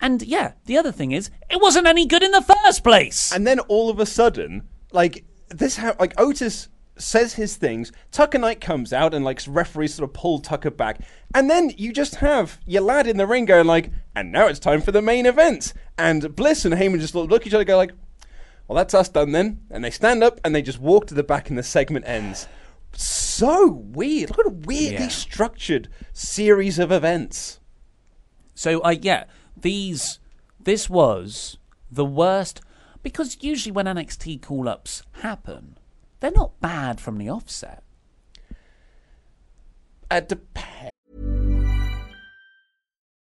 And yeah, the other thing is, it wasn't any good in the first place. And then all of a sudden, like this, ha- like Otis says his things. Tucker Knight comes out and like referees sort of pull Tucker back, and then you just have your lad in the ring going like, and now it's time for the main event. And Bliss and Heyman just look, look at each other, and go like, well, that's us done then. And they stand up and they just walk to the back, and the segment ends. So weird. Look at a weirdly Yeah. structured series of events. So I yeah, these this was the worst because usually when NXT call ups happen, they're not bad from the offset. Uh, dep-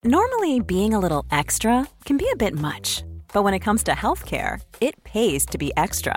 Normally, being a little extra can be a bit much, but when it comes to healthcare, it pays to be extra.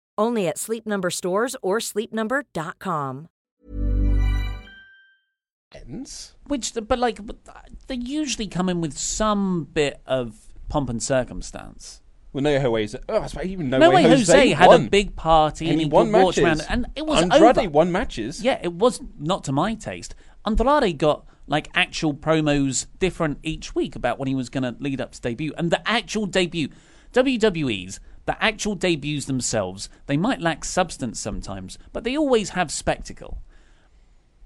Only at Sleep Number stores or sleepnumber.com. Ends. Which, but like, they usually come in with some bit of pomp and circumstance. Well, No Way Jose. Oh, I suppose even No, No Way way Jose had won. a big party and and he he won matches. around, and it was Andrade over. won matches. Yeah, it was not to my taste. Andrade got like actual promos different each week about when he was going to lead up to debut, and the actual debut, WWE's, the actual debuts themselves, they might lack substance sometimes, but they always have spectacle.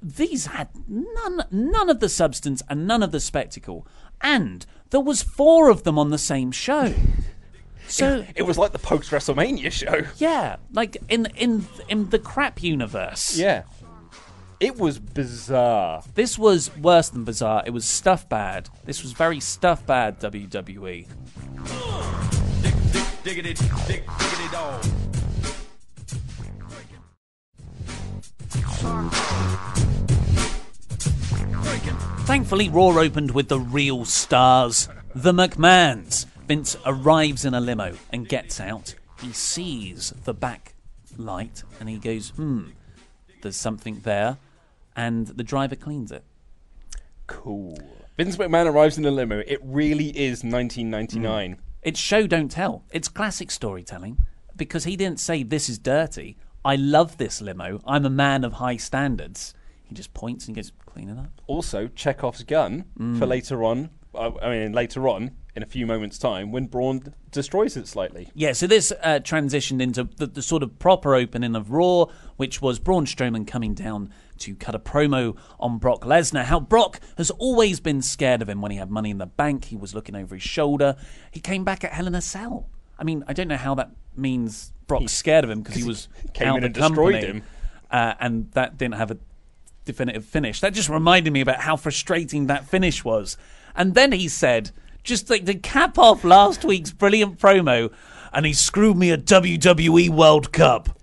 These had none, none of the substance and none of the spectacle, and there was four of them on the same show. So It was like the post WrestleMania show. yeah, like in in in the crap universe. Yeah. It was bizarre. This was worse than bizarre. It was stuff bad. This was very stuff bad. WWE. Diggity, dig, diggity dog. Thankfully, Raw opened with the real stars, the McMahons. Vince arrives in a limo and gets out. He sees the back light and he goes, hmm, there's something there. And the driver cleans it. Cool. Vince McMahon arrives in a limo. It really is 1999. It's show don't tell. It's classic storytelling because he didn't say this is dirty. I love this limo. I'm a man of high standards. He just points and goes, clean it up. Also, Chekhov's gun Mm. for later on. uh, I mean, later on, in a few moments' time, when Braun destroys it slightly. Yeah, so this uh, transitioned into the, the sort of proper opening of Raw, which was Braun Strowman coming down to cut a promo on Brock Lesnar. How Brock has always been scared of him when he had money in the bank. He was looking over his shoulder. He came back at Hell in a Cell. I mean, I don't know how that means Brock's scared of him because he was came out in and destroyed him. uh, and that didn't have a definitive finish. That just reminded me about how frustrating that finish was. And then he said, just like to cap off last week's brilliant promo, and he screwed me a WWE World Cup.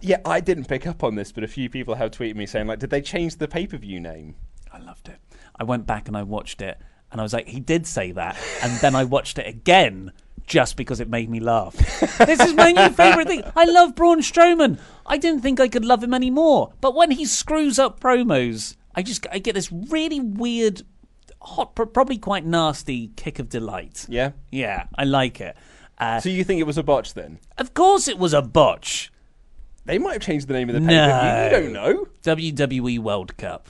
Yeah, I didn't pick up on this, but a few people have tweeted me saying, like, did they change the pay per view name? I loved it. I went back and I watched it, and I was like, he did say that. And then I watched it again just because it made me laugh. this is my new favourite thing. I love Braun Strowman. I didn't think I could love him anymore. But when he screws up promos, I just I get this really weird, hot, probably quite nasty kick of delight. Yeah. Yeah, I like it. Uh, So you think it was a botch then? of course, it was a botch. They might have changed the name of the pay per view. No. You don't know. WWE World Cup.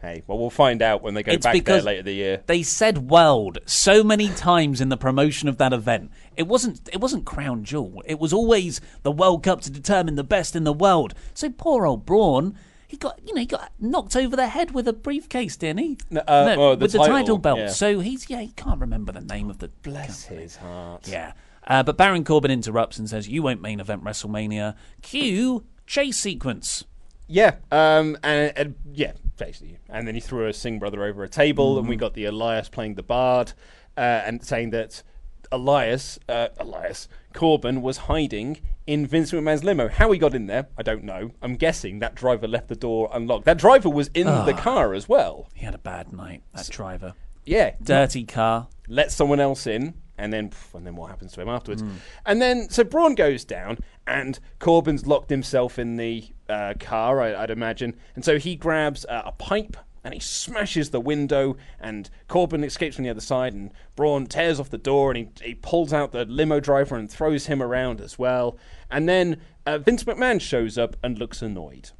Hey, well, we'll find out when they go It's back there because later the year. They said world so many times in the promotion of that event. It wasn't it wasn't crown jewel. It was always the World Cup to determine the best in the world. So poor old Braun, he got you know, he got knocked over the head with a briefcase, didn't he? No, uh, well, the with the title, title belt. yeah. So he's yeah, he can't remember the name of the Bless his heart. Yeah. Uh, but Baron Corbin interrupts and says, You won't main event WrestleMania. Cue chase sequence. Yeah, um, and, and yeah, basically, and then he threw a Singh brother over a table, and we Mm-hmm. got the Elias playing the bard, uh, and saying that Elias, uh, Elias Corbin was hiding in Vince McMahon's limo. How he got in there, I don't know. I'm guessing that driver left the door unlocked. That driver was in the car as well. He had a bad night, that driver. Yeah, Dirty car. let someone else in, and then and then what happens to him afterwards? And then so Braun goes down, and Corbin's locked himself in the uh, car, I, I'd imagine, and so he grabs uh, a pipe. And he smashes the window, and Corbin escapes from the other side, and Braun tears off the door, and he, he pulls out the limo driver and throws him around as well. And then uh, Vince McMahon shows up and looks annoyed.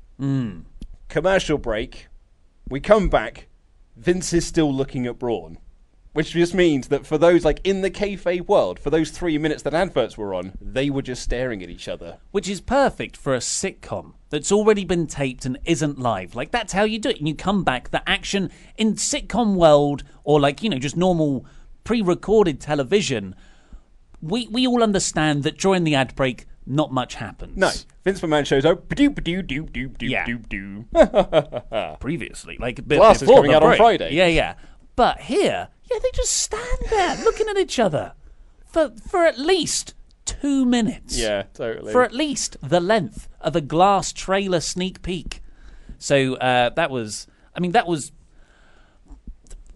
Commercial break. We come back. Vince is still looking at Braun. Which just means that for those like in the kayfabe world, for those three minutes that adverts were on, they were just staring at each other. which is perfect for a sitcom that's already been taped and isn't live. Like that's how you do it. And you come back. The action in sitcom world, or like you know, just normal pre-recorded television. We we all understand that during the ad break, not much happens. No, Vince McMahon shows up. Doo doo doo doo doo Yeah. doo doo. previously, like a bit Glass is before coming the out on. Friday. Yeah, yeah. But here, yeah, they just stand there looking at each other for for at least two minutes. Yeah, totally. For at least the length of a glass trailer sneak peek. So uh, that was, I mean, that was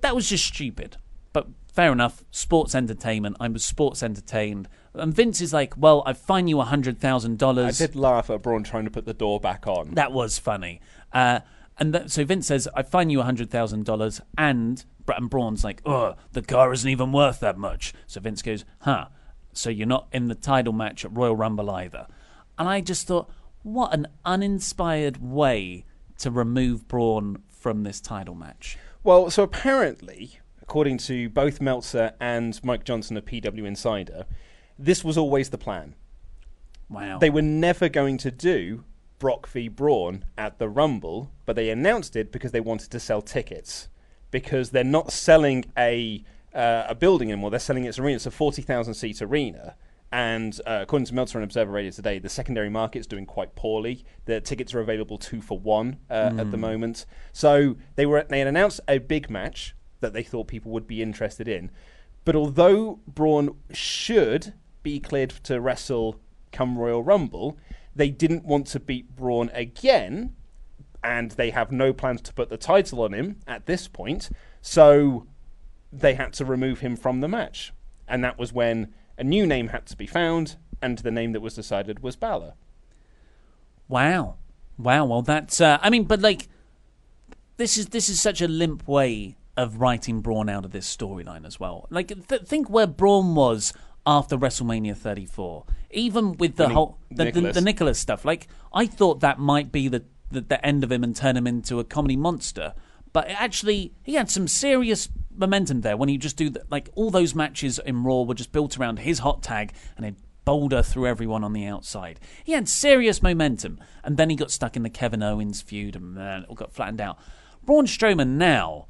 that was just stupid. But fair enough. Sports entertainment. I was sports entertained. And Vince is like, "Well, I fine you a hundred thousand I did laugh at Braun trying to put the door back on. That was funny. Uh, and th- so Vince says, I fine you $100,000. And Bretton Braun's like, oh, the car isn't even worth that much. So Vince goes, huh, so you're not in the title match at Royal Rumble either. And I just thought, what an uninspired way to remove Braun from this title match. Well, so apparently, according to both Meltzer and Mike Johnson of PW Insider, this was always the plan. Wow. They were never going to do Brock v Braun at the Rumble, but they announced it because they wanted to sell tickets. Because they're not selling a uh, a building anymore; they're selling its arena. It's a forty thousand seat arena, and uh, according to Meltzer and Observer Radio today, the secondary market's doing quite poorly. The tickets are available two for one uh, at the moment. So they were they had announced a big match that they thought people would be interested in. But although Braun should be cleared to wrestle come Royal Rumble, they didn't want to beat Braun again, and they have no plans to put the title on him at this point. So they had to remove him from the match, and that was when a new name had to be found, and the name that was decided was Balor. Wow, wow. Well, that's. Uh, I mean, but like, this is this is such a limp way of writing Braun out of this storyline as well. Like, th- think where Braun was after WrestleMania 34, even with the whole the, the, Nicholas. the Nicholas stuff. Like, I thought that might be the, the the end of him and turn him into a comedy monster. But actually, he had some serious momentum there when you just do that. Like all those matches in Raw were just built around his hot tag and he'd boulder through everyone on the outside. He had serious momentum, and then he got stuck in the Kevin Owens feud and man, it all got flattened out. Braun Strowman now,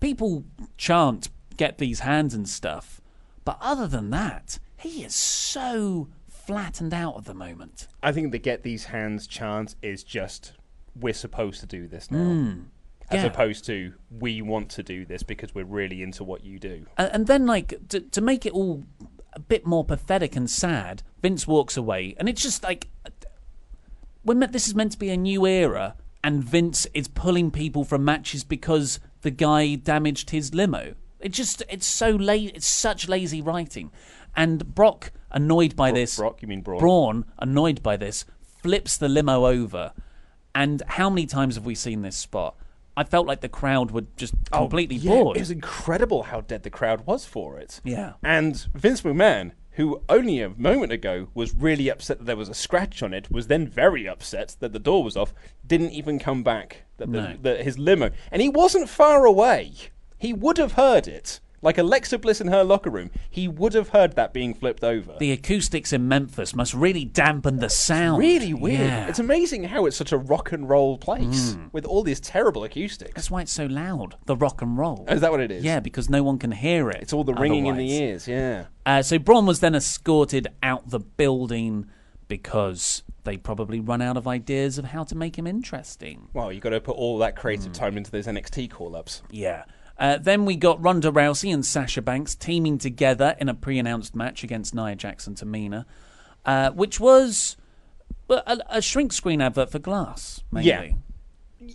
people chant get these hands and stuff, but other than that, he is so flattened out at the moment. I think the get these hands chance is just we're supposed to do this now. Hmm. As yeah. opposed to we want to do this because we're really into what you do. And, and then, like, to, to make it all a bit more pathetic and sad, Vince walks away, and it's just like we're meant, this is meant to be a new era, and Vince is pulling people from matches because the guy damaged his limo. It just it's so late. It's such lazy writing, and Brock annoyed by Bro- this. Brock, you mean Braun? Braun annoyed by this flips the limo over, and how many times have we seen this spot? I felt like the crowd were just oh, completely Oh, Yeah, bored. It was incredible how dead the crowd was for it. Yeah. And Vince McMahon, who only a moment ago was really upset that there was a scratch on it, was then very upset that the door was off, didn't even come back, that, the, No. that his limo. And he wasn't far away. He would have heard it. Like Alexa Bliss in her locker room, he would have heard that being flipped over. the acoustics in Memphis must really dampen the sound. really weird. Yeah. It's amazing how it's such a rock and roll place with all these terrible acoustics. That's why it's so loud. The rock and roll. Oh, is that what it is? Yeah, because no one can hear it. It's all the ringing in the ears, yeah. Uh, so Braun was then escorted out the building because they probably run out of ideas of how to make him interesting. Well, you've got to put all that creative time into those NXT call ups. Yeah. Uh, then we got Ronda Rousey and Sasha Banks teaming together in a pre-announced match against Nia Jax and Tamina, uh, which was a, a shrink screen advert for Glass, mainly. Yeah.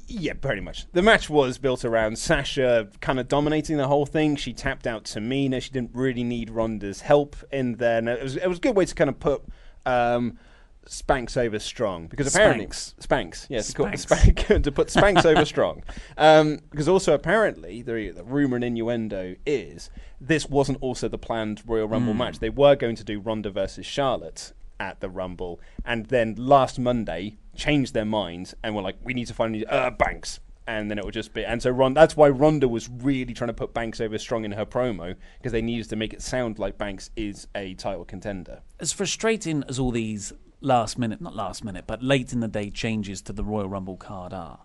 Yeah, pretty much. The match was built around Sasha kind of dominating the whole thing. She tapped out Tamina. She didn't really need Ronda's help in there. And it was it was a good way to kind of put um, Spanks over strong because apparently Spanks. Spanks, yes. Spank, to put Spanks over strong. Um, because also apparently the, the rumor and innuendo is this wasn't also the planned Royal Rumble match. They were going to do Ronda versus Charlotte at the Rumble, and then last Monday changed their minds and were like, "We need to find uh, Banks." and then it would just be. And so Ron, that's why Ronda was really trying to put Banks over strong in her promo because they needed to make it sound like Banks is a title contender. as frustrating as all these last minute, not last minute, but late in the day changes to the Royal Rumble card are,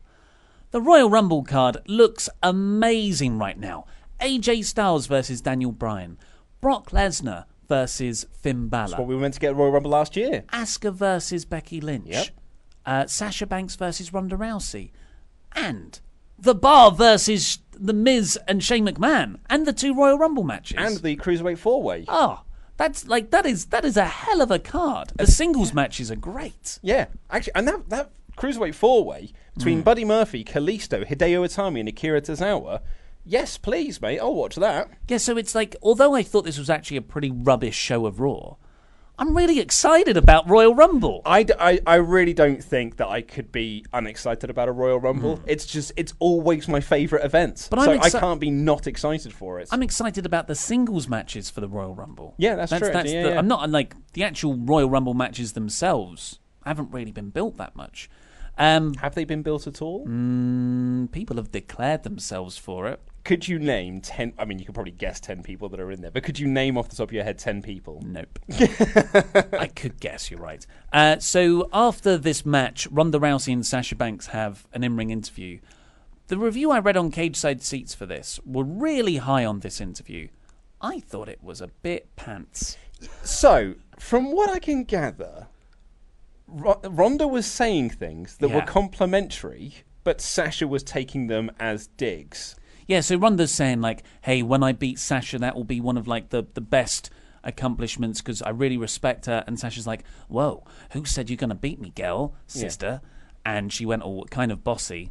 the Royal Rumble card looks amazing right now. AJ Styles versus Daniel Bryan, Brock Lesnar versus Finn Balor, That's What we were meant to get at Royal Rumble last year. Asuka versus Becky Lynch, Yep. uh, Sasha Banks versus Ronda Rousey, and The Bar versus The Miz and Shane McMahon, and the two Royal Rumble matches. And the Cruiserweight Four Way. Oh, that's like that is that is a hell of a card. The singles matches are great. Yeah, actually, and that that cruiserweight four way between mm. Buddy Murphy, Kalisto, Hideo Itami, and Akira Tozawa. Yes, please, mate. I'll watch that. Yeah, so it's like although I thought this was actually a pretty rubbish show of Raw, I'm really excited about Royal Rumble. I, d- I, I really don't think that I could be unexcited about a Royal Rumble. It's just it's always my favourite event. But so I'm I can't be not excited for it. I'm excited about the singles matches for the Royal Rumble. Yeah, that's true, actually, yeah, the, yeah. I'm not like the actual Royal Rumble matches themselves haven't really been built that much. Um, Have they been built at all? mm, people have declared themselves for it. Could you name ten? I mean, you could probably guess ten people that are in there, but could you name off the top of your head ten people? Nope. I could guess you're right. Uh, so after this match, Ronda Rousey and Sasha Banks have an in-ring interview. The review I read on Cageside Seats for this were really high on this interview. I thought it was a bit pants. So, from what I can gather, Ro- Ronda was saying things that were complimentary, but Sasha was taking them as digs. Yeah, so Ronda's saying like, "Hey, when I beat Sasha, that will be one of like the the best accomplishments because I really respect her." And Sasha's like, "Whoa, who said you're gonna beat me, girl, sister?" And she went all kind of bossy,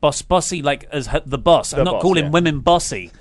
boss bossy like as her, the boss. I'm not boss, calling yeah. women bossy,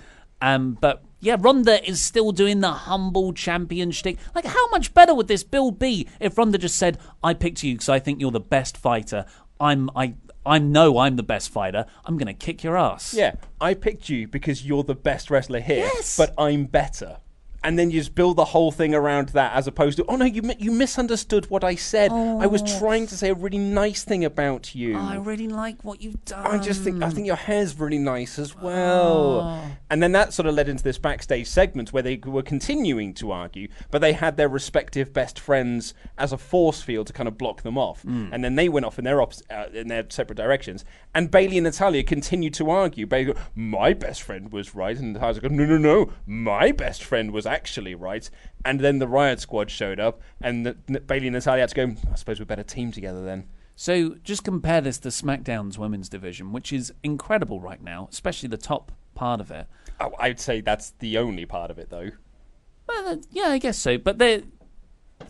um, but. Yeah, Ronda is still doing the humble champion shtick. Like, how much better would this build be if Ronda just said, "I picked you because I think you're the best fighter. I'm, I, I know I'm the best fighter. I'm gonna kick your ass." Yeah, I picked you because you're the best wrestler here, Yes. but I'm better. And then you just build the whole thing around that, as opposed to, oh no, you mi- you misunderstood what I said. I was trying to say a really nice thing about you. Oh, I really like what you've done. I just think I think your hair's really nice as well. And then that sort of led into this backstage segment where they were continuing to argue, but they had their respective best friends as a force field to kind of block them off. And then they went off in their opps- uh, in their separate directions. And Bayley and Natalya continued to argue. Bayley, go, my best friend was right, and Natalya go, no, no, no, my best friend was actually right. And then the Riot Squad showed up, and the, N- Bayley and Natalya had to go. I suppose we better team together then. So just compare this to SmackDown's women's division, which is incredible right now, especially the top part of it. Oh, I'd say that's the only part of it, though. Well, uh, yeah, I guess so. But they,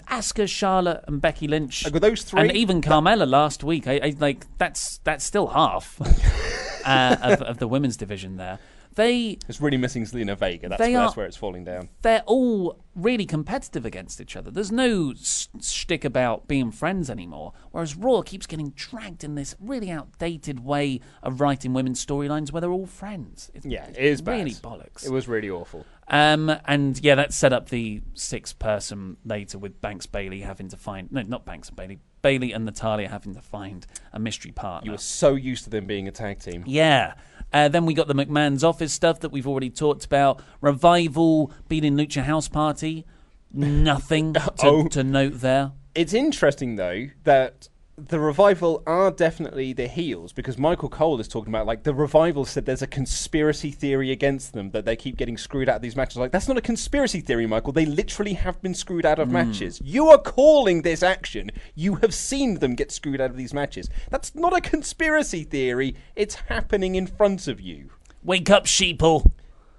Asuka, Charlotte, and Becky Lynch, Like, those three- and even Carmella last week. I, I like that's that's still half uh, of, of the women's division there. They It's really missing Zelina Vega. That's, They that's where it's falling down. they're all really competitive against each other. There's no shtick about being friends anymore. Whereas Raw keeps getting dragged in this really outdated way of writing women's storylines where they're all friends. It's, Yeah, it is bad. really bollocks. It was really awful. Um, and yeah, that set up the six person later with Banks Bayley having to find no, not Banks and Bayley, Bayley and Natalya having to find a mystery partner. You were so used to them being a tag team. Yeah. Uh, then we got the McMahon's office stuff that we've already talked about. Revival beating Lucha House Party. Nothing to, Oh. to note there. It's interesting though that the revival are definitely the heels because Michael Cole is talking about like the revival said there's a conspiracy theory against them that they keep getting screwed out of these matches. Like that's not a conspiracy theory, Michael. They literally have been screwed out of matches. You are calling this action. You have seen them get screwed out of these matches. That's not a conspiracy theory. It's happening in front of you. Wake up, sheeple.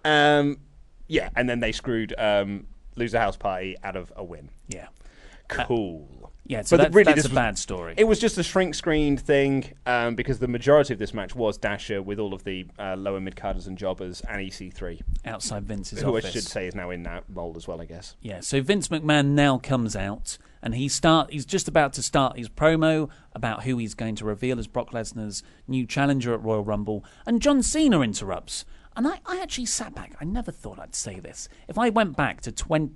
Um, yeah, and then they screwed um, Loser House Party out of a win. Yeah. Cool. Yeah, so But that's, really, that's a was- bad story. It was just a shrink screened thing um, because the majority of this match was Dasha with all of the uh, lower mid carders and jobbers and EC3, outside Vince's who office. I should say is now in that mold as well, I guess. Yeah, so Vince McMahon now comes out and he start he's just about to start his promo about who he's going to reveal as Brock Lesnar's new challenger at Royal Rumble and John Cena interrupts. And I, I actually sat back. I never thought I'd say this. If I went back to 20,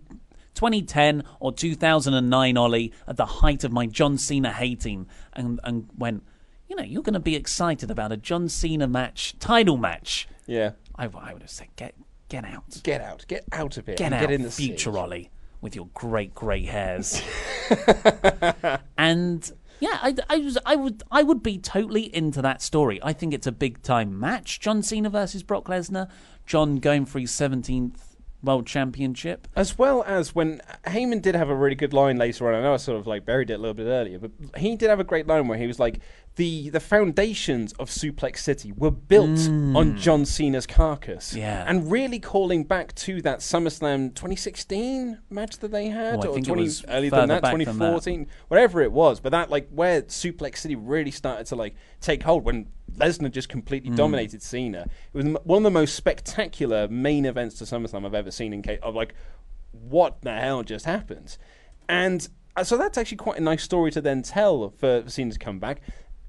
2010 or 2009, Ollie, at the height of my John Cena hating, and, and went, you know, you're going to be excited about a John Cena match, title match. Yeah. I, I would have said, get get out, Get out. Get out of here. get out, Get in the future sea. Ollie, with your great grey hairs. and yeah, I, I was, I would, I would be totally into that story. I think it's a big time match. John Cena versus Brock Lesnar. John going for his seventeenth world championship. As well as when Heyman did have a really good line later on. I know I sort of like buried it a little bit earlier, but he did have a great line where he was like, "the the foundations of Suplex City were built on John Cena's carcass." Mm. Yeah. and really calling back to that SummerSlam 2016 match that they had, Oh, I or 20 earlier than that, back than that. 2014, whatever it was. But that like where Suplex City really started to like take hold when Lesnar just completely Mm. dominated Cena. It was one of the most spectacular main events to SummerSlam I've ever seen. In case of like, what the hell just happened? And uh, so that's actually quite a nice story to then tell for Cena to come back.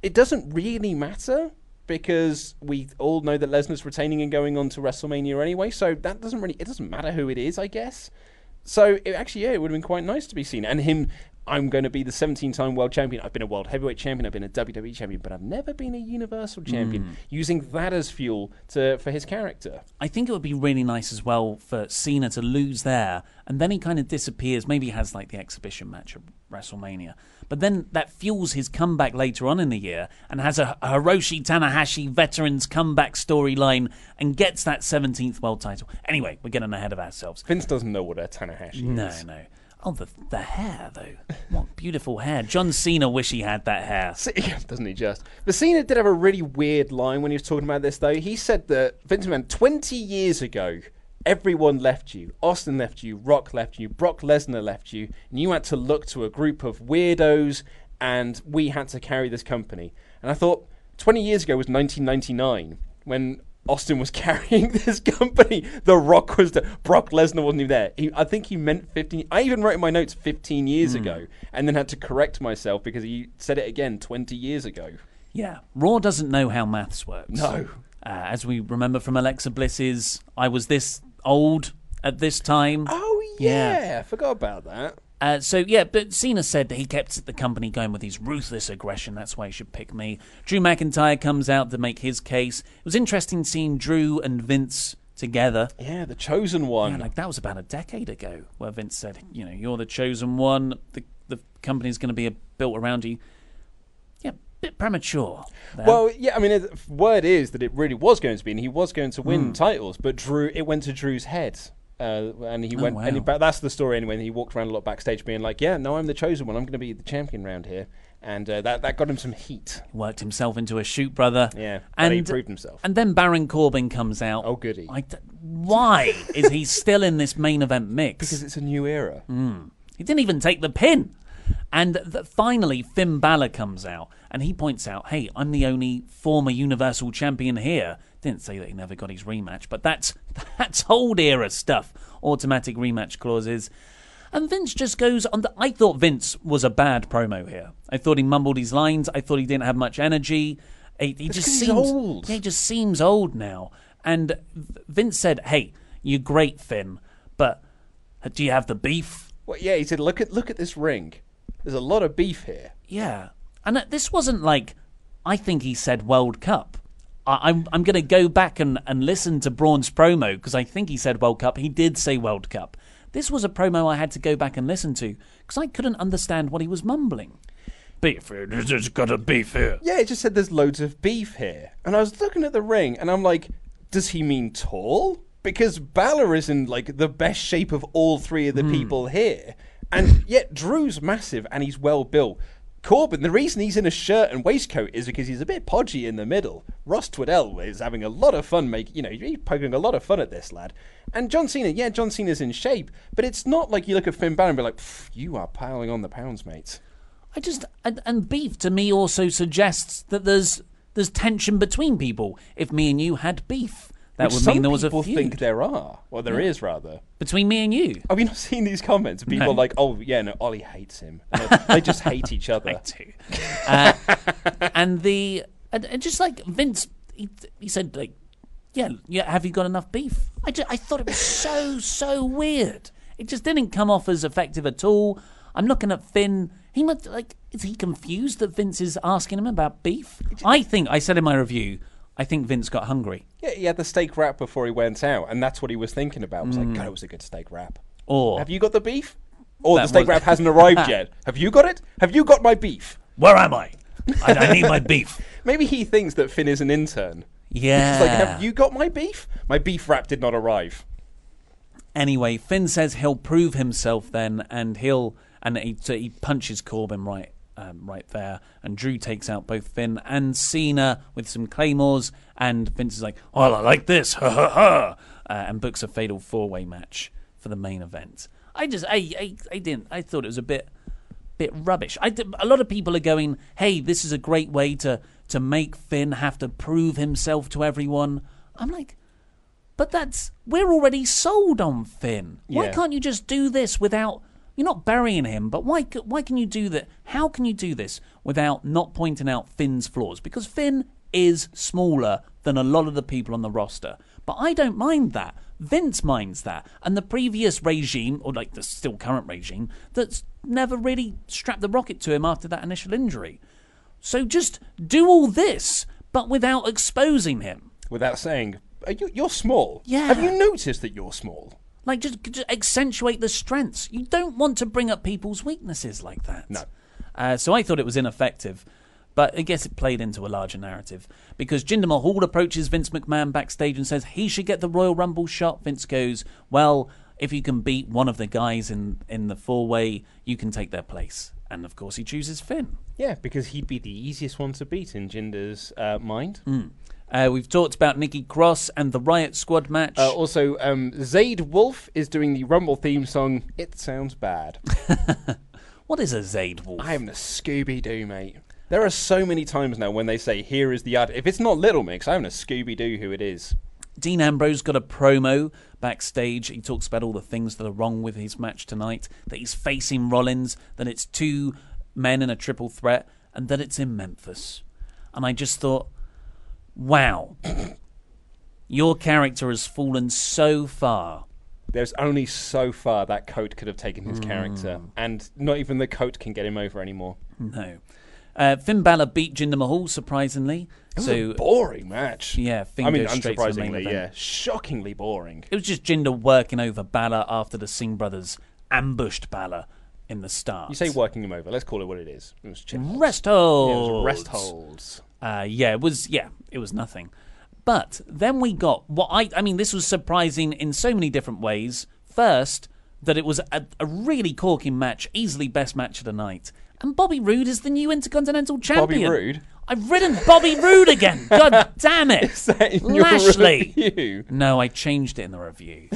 It doesn't really matter because we all know that Lesnar's retaining and going on to WrestleMania anyway. So that doesn't really it doesn't matter who it is, I guess. So it, actually, yeah, it would have been quite nice to be seen. And him, I'm going to be the 17-time world champion. I've been a world heavyweight champion. I've been a WWE champion, but I've never been a Universal champion. Hmm. Using that as fuel to for his character. I think it would be really nice as well for Cena to lose there, and then he kind of disappears. Maybe he has like the exhibition match at WrestleMania, but then that fuels his comeback later on in the year, and has a, a Hiroshi Tanahashi veterans comeback storyline, and gets that 17th world title. Anyway, we're getting ahead of ourselves. Vince doesn't know what a Tanahashi No, is. No, no. Oh, the the hair though. What beautiful hair. John Cena wish he had that hair. Doesn't he just? But Cena did have a really weird line when he was talking about this, though. He said that Vince McMahon, 20 years ago, everyone left you. Austin left you, Rock left you, Brock Lesnar left you, and you had to look to a group of weirdos, and we had to carry this company. And I thought, 20 years ago was 1999, when Austin was carrying this company. The Rock was the Brock Lesnar wasn't even there. He, I think he meant 15. I even wrote in my notes 15 years ago, and then had to correct myself because he said it again 20 years ago. Yeah, Raw doesn't know how maths works. No. Uh, as we remember from Alexa Bliss's, I was this old at this time. Oh Yeah. yeah, I forgot about that. Uh, so yeah, but Cena said that he kept the company going with his ruthless aggression. That's why he should pick me. Drew McIntyre comes out to make his case. It was interesting seeing Drew and Vince together. Yeah, the chosen one. Yeah, like that was about a decade ago, where Vince said, "You know, you're the chosen one. The the company's going to be built around you." Yeah, bit premature. there. well, yeah, I mean, it, word is that it really was going to be, and he was going to win titles, but Drew, it went to Drew's head. Uh, and he Oh, went, and he, that's the story anyway. And he walked around a lot backstage, being like, "Yeah, no, I'm the chosen one. I'm going to be the champion round here," and uh, that that got him some heat. worked himself into a shoot brother. Yeah, and he proved himself. And then Baron Corbin comes out. Oh, goody. I d- why is he still in this main event mix? Because it's a new era. He didn't even take the pin. And th- finally, Finn Balor comes out and he points out, hey, I'm the only former Universal Champion here. Didn't say that he never got his rematch, but that's, that's old era stuff. Automatic rematch clauses. And Vince just goes on. The, I thought Vince was a bad promo here. I thought he mumbled his lines. I thought he didn't have much energy. He, he just seems old. Yeah, he just seems old now. And Vince said, "Hey, you're great, Finn, but do you have the beef?" Well, yeah, he said, "Look at look at this ring. There's a lot of beef here." Yeah, and uh, this wasn't like I think he said World Cup. I, I'm I'm going to go back and, and listen to Braun's promo because I think he said World Cup. He did say World Cup. This was a promo I had to go back and listen to because I couldn't understand what he was mumbling. Beef here, there's got a beef here. Yeah, it just said there's loads of beef here. And I was looking at the ring and I'm like, does he mean tall? Because Balor is in like the best shape of all three of the hmm. people here. And yet Drew's massive and he's well built. Corbin, the reason he's in a shirt and waistcoat is because he's a bit podgy in the middle. Ross Twiddell is having a lot of fun making, you know, he's poking a lot of fun at this lad. And John Cena, yeah, John Cena's in shape, but it's not like you look at Finn Balor and be like, you are piling on the pounds, mate. I just and, and beef to me also suggests that there's there's tension between people. If me and you had beef, that Which would some mean there was a people feud think there are. Well, there is rather. between me and you. Have you not seen these comments? People No. are like, "Oh yeah, no, Ollie hates him." They just hate each other. too. Uh, and the and, and just like Vince, he, he said like, yeah, yeah. Have you got enough beef? I, ju- I thought it was so so weird. It just didn't come off as effective at all. I'm looking at Finn. He must like is he confused that Vince is asking him about beef? I think I said in my review, I think Vince got hungry. Yeah, he had the steak wrap before he went out, and that's what he was thinking about. Was like, mm. God, it was a good steak wrap. Or Have you got the beef? Or the That steak was- wrap hasn't arrived yet. Have you got it? Have you got my beef? where am I? I, I need my beef. Maybe he thinks that Finn is an intern. Yeah. He's like, have you got my beef? My beef wrap did not arrive. Anyway, Finn says he'll prove himself then, and he'll and he, so he punches Corbin right, um, right there, and Drew takes out both Finn and Cena with some claymores, and Vince is like, "Well, I like this, ha ha ha," uh, and books a fatal four-way match for the main event. I just, I, I, I didn't, I thought it was a bit, bit rubbish. I did, a lot of people are going, "Hey, this is a great way to to make Finn have to prove himself to everyone." I'm like. But that's we're already sold on Finn. Why Yeah. can't you just do this without? You're not burying him, but why? Why can you do that? How can you do this without not pointing out Finn's flaws? Because Finn is smaller than a lot of the people on the roster. But I don't mind that. Vince minds that, and the previous regime, or like the still current regime, that's never really strapped the rocket to him after that initial injury. So just do all this, but without exposing him. Without saying, uh, you, you're small. Yeah. Have you noticed that you're small? Like, just, just accentuate the strengths. You don't want to bring up people's weaknesses like that. No. Uh, so I thought it was ineffective, but I guess it played into a larger narrative because Jinder Mahal approaches Vince McMahon backstage and says he should get the Royal Rumble shot. Vince goes, "Well, if you can beat one of the guys in in the four way, you can take their place." And of course, he chooses Finn. Yeah, because he'd be the easiest one to beat in Jinder's uh, mind. Uh, we've talked about Nikki Cross and the Riot Squad match. Uh, also, um, Zayde Wolf is doing the Rumble theme song. It sounds bad. what is a Zayde Wolf? I am the Scooby Doo, mate. There are so many times now when they say, "Here is the ad." If it's not Little Mix, I'm a Scooby Doo. Who it is? Dean Ambrose got a promo backstage. He talks about all the things that are wrong with his match tonight, that he's facing Rollins, that it's two men in a triple threat, and that it's in Memphis. And I just thought, wow, your character has fallen so far. There's only so far that coat could have taken his character, Hmm. and not even the coat can get him over anymore. No. Uh, Finn Balor beat Jinder Mahal, surprisingly. It was so a boring match. Yeah, Finn I mean, goes straight to the main unsurprisingly, yeah, shockingly boring. It was just Jinder working over Balor after the Singh brothers ambushed Balor in the start. You say working him over. Let's call it what it is. It was chip holds. Rest Yeah, it holds. was rest holds. Uh, yeah, it was. Yeah, it was nothing. But then we got what I. I mean, this was surprising in so many different ways. First, that it was a, a really corking match, easily best match of the night, and Bobby Roode is the new Intercontinental Champion. Bobby Roode? I've ridden Bobby Roode again. God damn it, Is that in your Lashley. review? No, I changed it in the review.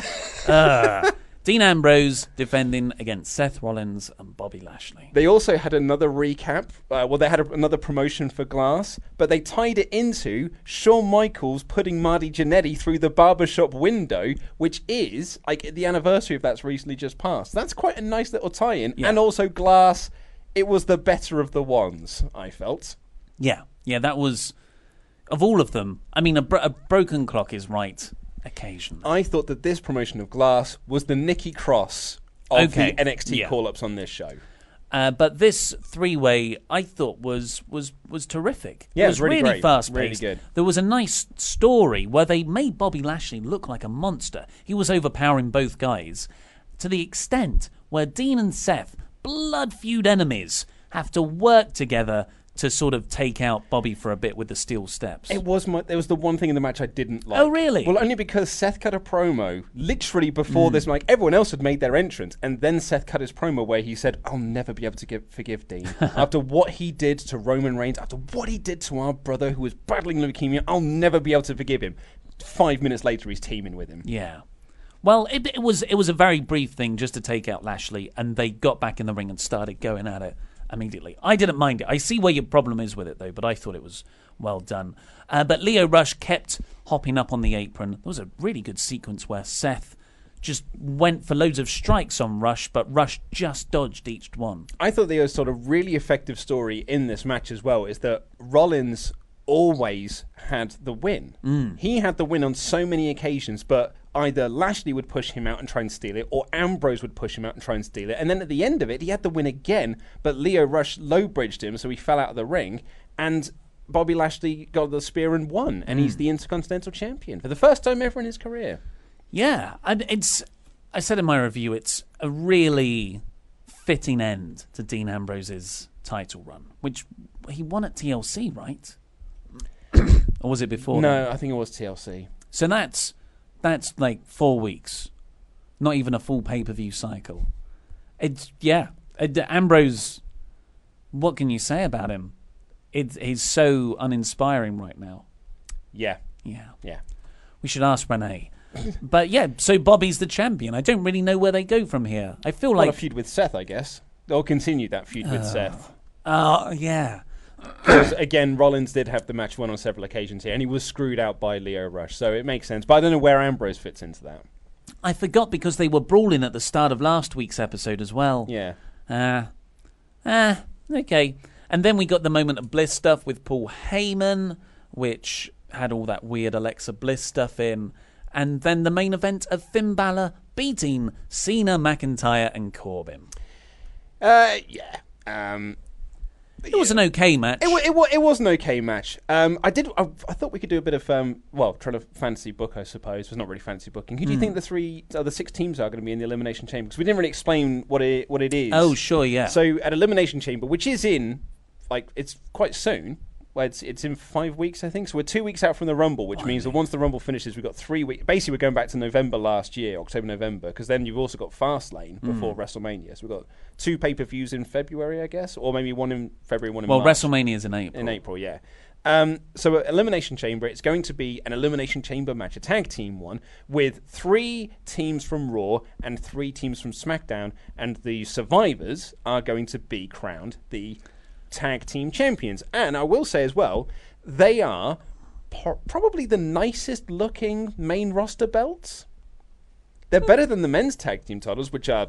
Ugh. Uh, Dean Ambrose defending against Seth Rollins and Bobby Lashley. They also had another recap. Uh, well, they had a, another promotion for Glass, but they tied it into Shawn Michaels putting Marty Jannetty through the barbershop window, which is like the anniversary of that's recently just passed. That's quite a nice little tie-in. Yeah. And also Glass, it was the better of the ones. I felt. Yeah, yeah, that was of all of them. I mean, a, bro- a broken clock is right occasionally. I thought that this promotion of Glass was the Nikki Cross of Okay, the NXT yeah. call-ups on this show. Uh, but this three-way, I thought was was was terrific. Yeah, it it was was really great. fast-paced. Really good. There was a nice story where they made Bobby Lashley look like a monster. He was overpowering both guys to the extent where Dean and Seth, blood feud enemies, have to work together to sort of take out Bobby for a bit with the steel steps. It was my. There was the one thing in the match I didn't like. Oh, really? Well, only because Seth cut a promo literally before Hmm. this. Like everyone else had made their entrance, and then Seth cut his promo where he said, "I'll never be able to give, forgive Dean after what he did to Roman Reigns, after what he did to our brother who was battling leukemia. I'll never be able to forgive him." Five minutes later, he's teaming with him. Yeah. Well, it, it was it was a very brief thing just to take out Lashley, and they got back in the ring and started going at it immediately. I didn't mind it. I see where your problem is with it, though, but I thought it was well done. Uh, but Lio Rush kept hopping up on the apron. There was a really good sequence where Seth just went for loads of strikes on Rush, but Rush just dodged each one. I thought the sort of really effective story in this match as well is that Rollins always had the win. Mm. He had the win on so many occasions, but either Lashley would push him out and try and steal it, or Ambrose would push him out and try and steal it. And then at the end of it, he had the win again, but Lio Rush low bridged him, so he fell out of the ring. And Bobby Lashley got the spear and won, and he's hmm. the Intercontinental Champion for the first time ever in his career. Yeah, and it's. I said in my review, it's a really fitting end to Dean Ambrose's title run, which he won at TLC, right? or was it before? No, then? I think it was TLC. So that's that's like four weeks, not even a full pay per view cycle. It's yeah, It- Ambrose. What can you say about him? It's he's so uninspiring right now. Yeah, Yeah, yeah. we should ask Renee. but yeah, so Bobby's the champion. I don't really know where they go from here. I feel Like like a feud with Seth, I guess. They'll continue that feud with uh, Seth. Oh yeah. 'Cause, again, Rollins did have the match won on several occasions here, and he was screwed out by Lio Rush, so it makes sense. But I don't know where Ambrose fits into that. I forgot because they were brawling at the start of last week's episode as well. Yeah. Ah. Ah, okay. And then we got the moment of bliss stuff with Paul Heyman, which had all that weird Alexa Bliss stuff in. And then the main event of Finn Balor beating Cena, McIntyre, and Corbin. Uh, yeah. Um, It was an okay match. It, wa- it, it was an okay match. Um, I did. I, I thought we could do a bit of um, well, trying to fantasy book, I suppose. It's not really fantasy booking. Who do you Hmm. think the three, uh, the six teams are going to be in the elimination chamber? Because we didn't really explain what it what it is. oh, sure, yeah. So at elimination chamber, which is in, like, it's quite soon. Well, it's it's in five weeks, I think. So we're two weeks out from the Rumble, which means that once the Rumble finishes, we've got three weeks. Basically, we're going back to November last year, October, November, because then you've also got Fastlane Hmm. before WrestleMania. So we've got two pay per views in February, I guess, or maybe one in February, one in March. well, March WrestleMania is in April. in April, yeah. Um, so at Elimination Chamber, it's going to be an Elimination Chamber match, a tag team one, with three teams from Raw and three teams from SmackDown, and the survivors are going to be crowned the tag team champions. And I will say as well, they are po- probably the nicest looking main roster belts. They're better than the men's tag team titles, which are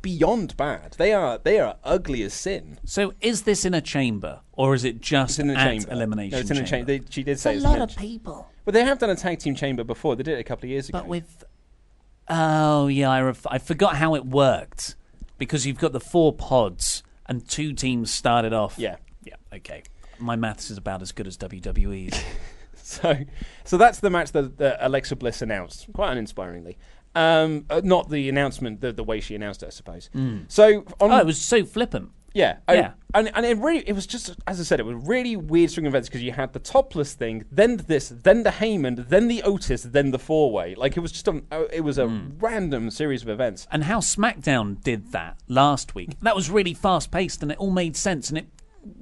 beyond bad. They are they are ugly as sin. So is this in a chamber, or is it just It's in the at chamber. elimination No, it's in the chamber? chamber. They, she did say It's it's a in lot the of people. But they have done a tag team chamber before. They did it a couple of years ago. But with oh yeah, I ref- I forgot how it worked because you've got the four pods and two teams started off. Yeah. yeah, okay. My maths is about as good as WWE's. so, so that's the match that, that Alexa Bliss announced, quite uninspiringly. Um, uh, not the announcement, the, the way she announced it, I suppose. So, on, oh, it was so flippant. Yeah, I- yeah. and and it really, it was just as I said, it was really weird string of events because you had the topless thing, then this, then the Heyman, then the Otis, then the four way. Like it was just a, it was a random series of events. And how SmackDown did that last week. That was really fast paced and it all made sense and it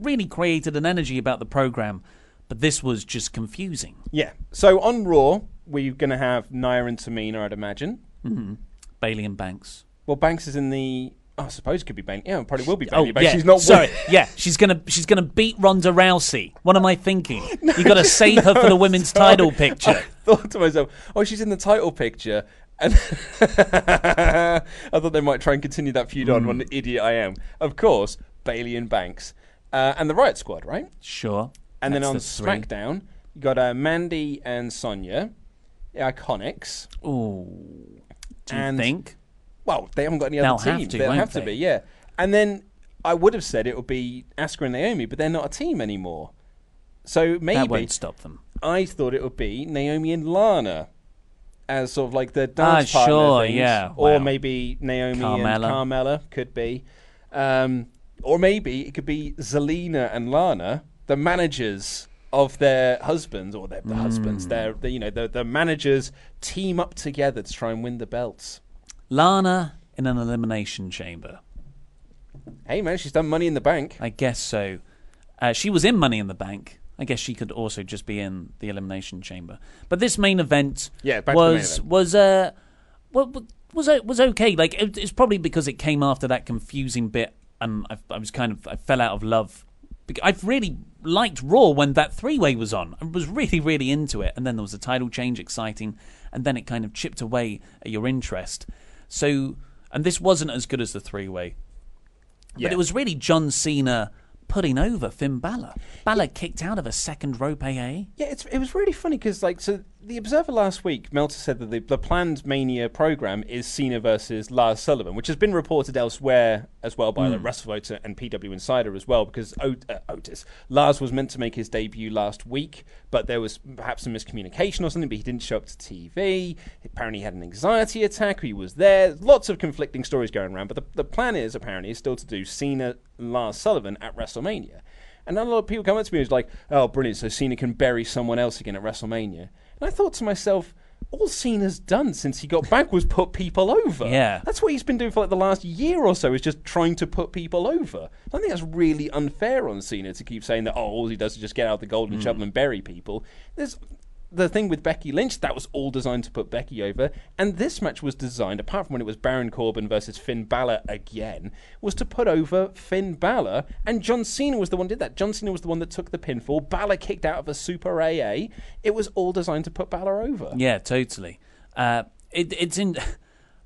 really created an energy about the program. But this was just confusing. Yeah. So on Raw, we're going to have Nia and Tamina, I'd imagine. Mhm. Bayley and Banks. Well, Banks is in the. I suppose it could be Bayley. Yeah, it probably will be Bayley, oh, but yeah. she's not. Sorry, yeah, she's gonna she's gonna beat Ronda Rousey. What am I thinking? you got to save her for the women's Sorry. title picture. I thought to myself, oh, she's in the title picture. And I thought they might try and continue that feud on. What an idiot I am. Of course, Bayley and Banks. Uh, and the Riot Squad, right? Sure. And then on the. SmackDown, you got uh, Mandy and Sonya, the Iconics. Ooh. Do you And- think? Well, they haven't got any They'll other have team. to, They'll won't have to they? be, yeah. And then I would have said it would be Asuka and Naomi, but they're not a team anymore. So maybe That won't stop them. I thought it would be Naomi and Lana as sort of like the dance Ah, partner sure, things. yeah. Or Wow. maybe Naomi Carmella. and Carmella could be. Um, or maybe it could be Zelina and Lana, the managers of their husbands, or their the husbands, Hmm. their the, you know the the managers team up together to try and win the belts. Lana in an elimination chamber. Hey man, she's done Money in the Bank. I guess so. Uh, she was in Money in the Bank. I guess she could also just be in the elimination chamber. But this main event Yeah, back to the main was event. was uh wa- was was okay. Like it, it's probably because it came after that confusing bit, and I, I was kind of I fell out of love. I've really liked Raw when that three way was on. I was really really into it, and then there was a title change, exciting, and then it kind of chipped away at your interest. So, and this wasn't as good as the three way. Yeah. But it was really John Cena putting over Finn Balor. Balor kicked out of a second rope AA. Yeah, it's, it was really funny because like so the Observer last week, Meltzer said that the, the planned Mania program is Cena versus Lars Sullivan, which has been reported elsewhere as well by like WrestleVotes and PW Insider as well, because uh, Otis Lars was meant to make his debut last week, but there was perhaps some miscommunication or something. But he didn't show up to TV. Apparently, he had an anxiety attack. He was there. Lots of conflicting stories going around. But the, the plan is apparently is still to do Cena Lars Sullivan at WrestleMania. And a lot of people come up to me and was like, "Oh, brilliant! So Cena can bury someone else again at WrestleMania." And I thought to myself, all Cena's done since he got back was put people over. Yeah. that's what he's been doing for like the last year or so. Is just trying to put people over. I think that's really unfair on Cena to keep saying that. Oh, all he does is just get out the golden Hmm. shovel and bury people. There's the thing with Becky Lynch, that was all designed to put Becky over. And this match was designed, apart from when it was Baron Corbin versus Finn Balor again, was to put over Finn Balor. And John Cena was the one who did that. John Cena was the one that took the pinfall. Balor kicked out of a Super AA. It was all designed to put Balor over. Yeah, totally. Uh, it, it's in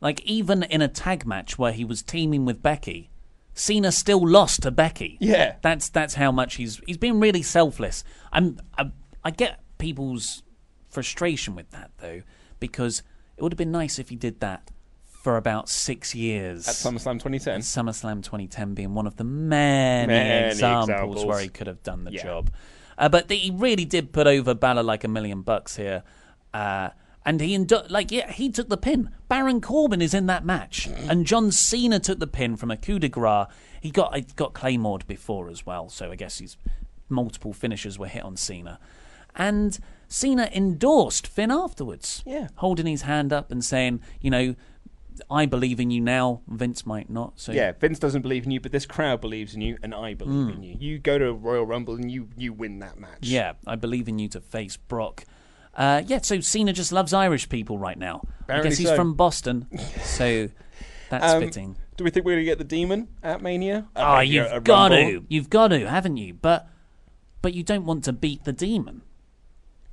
like even in a tag match where he was teaming with Becky, Cena still lost to Becky. Yeah. that's that's how much he's he's been really selfless. I'm I, I get people's frustration with that though because it would have been nice if he did that for about six years At SummerSlam 2010. SummerSlam 2010 being one of the many, Many examples, examples. where he could have done the Yeah. job. Uh, but the, he really did put over Balor like a million bucks here. Uh, and he indo- like yeah he took the pin. Baron Corbin is in that match, and John Cena took the pin from a coup de grace. He got he got claymored before as well, so I guess his multiple finishes were hit on Cena, and Cena endorsed Finn afterwards, Yeah. holding his hand up and saying, you know, I believe in you now. Vince might not. So Yeah, Vince doesn't believe in you, but this crowd believes in you, and I believe Hmm. in you. You go to a Royal Rumble and you you win that match. Yeah, I believe in you to face Brock. Uh, yeah, so Cena just loves Irish people right now. I guess he's so. from Boston, so that's Um, fitting. Do we think we're gonna get the Demon at Mania? Ah, maybe a- a you've got Rumble? to, you've got to, haven't you? But, but you don't want to beat the demon.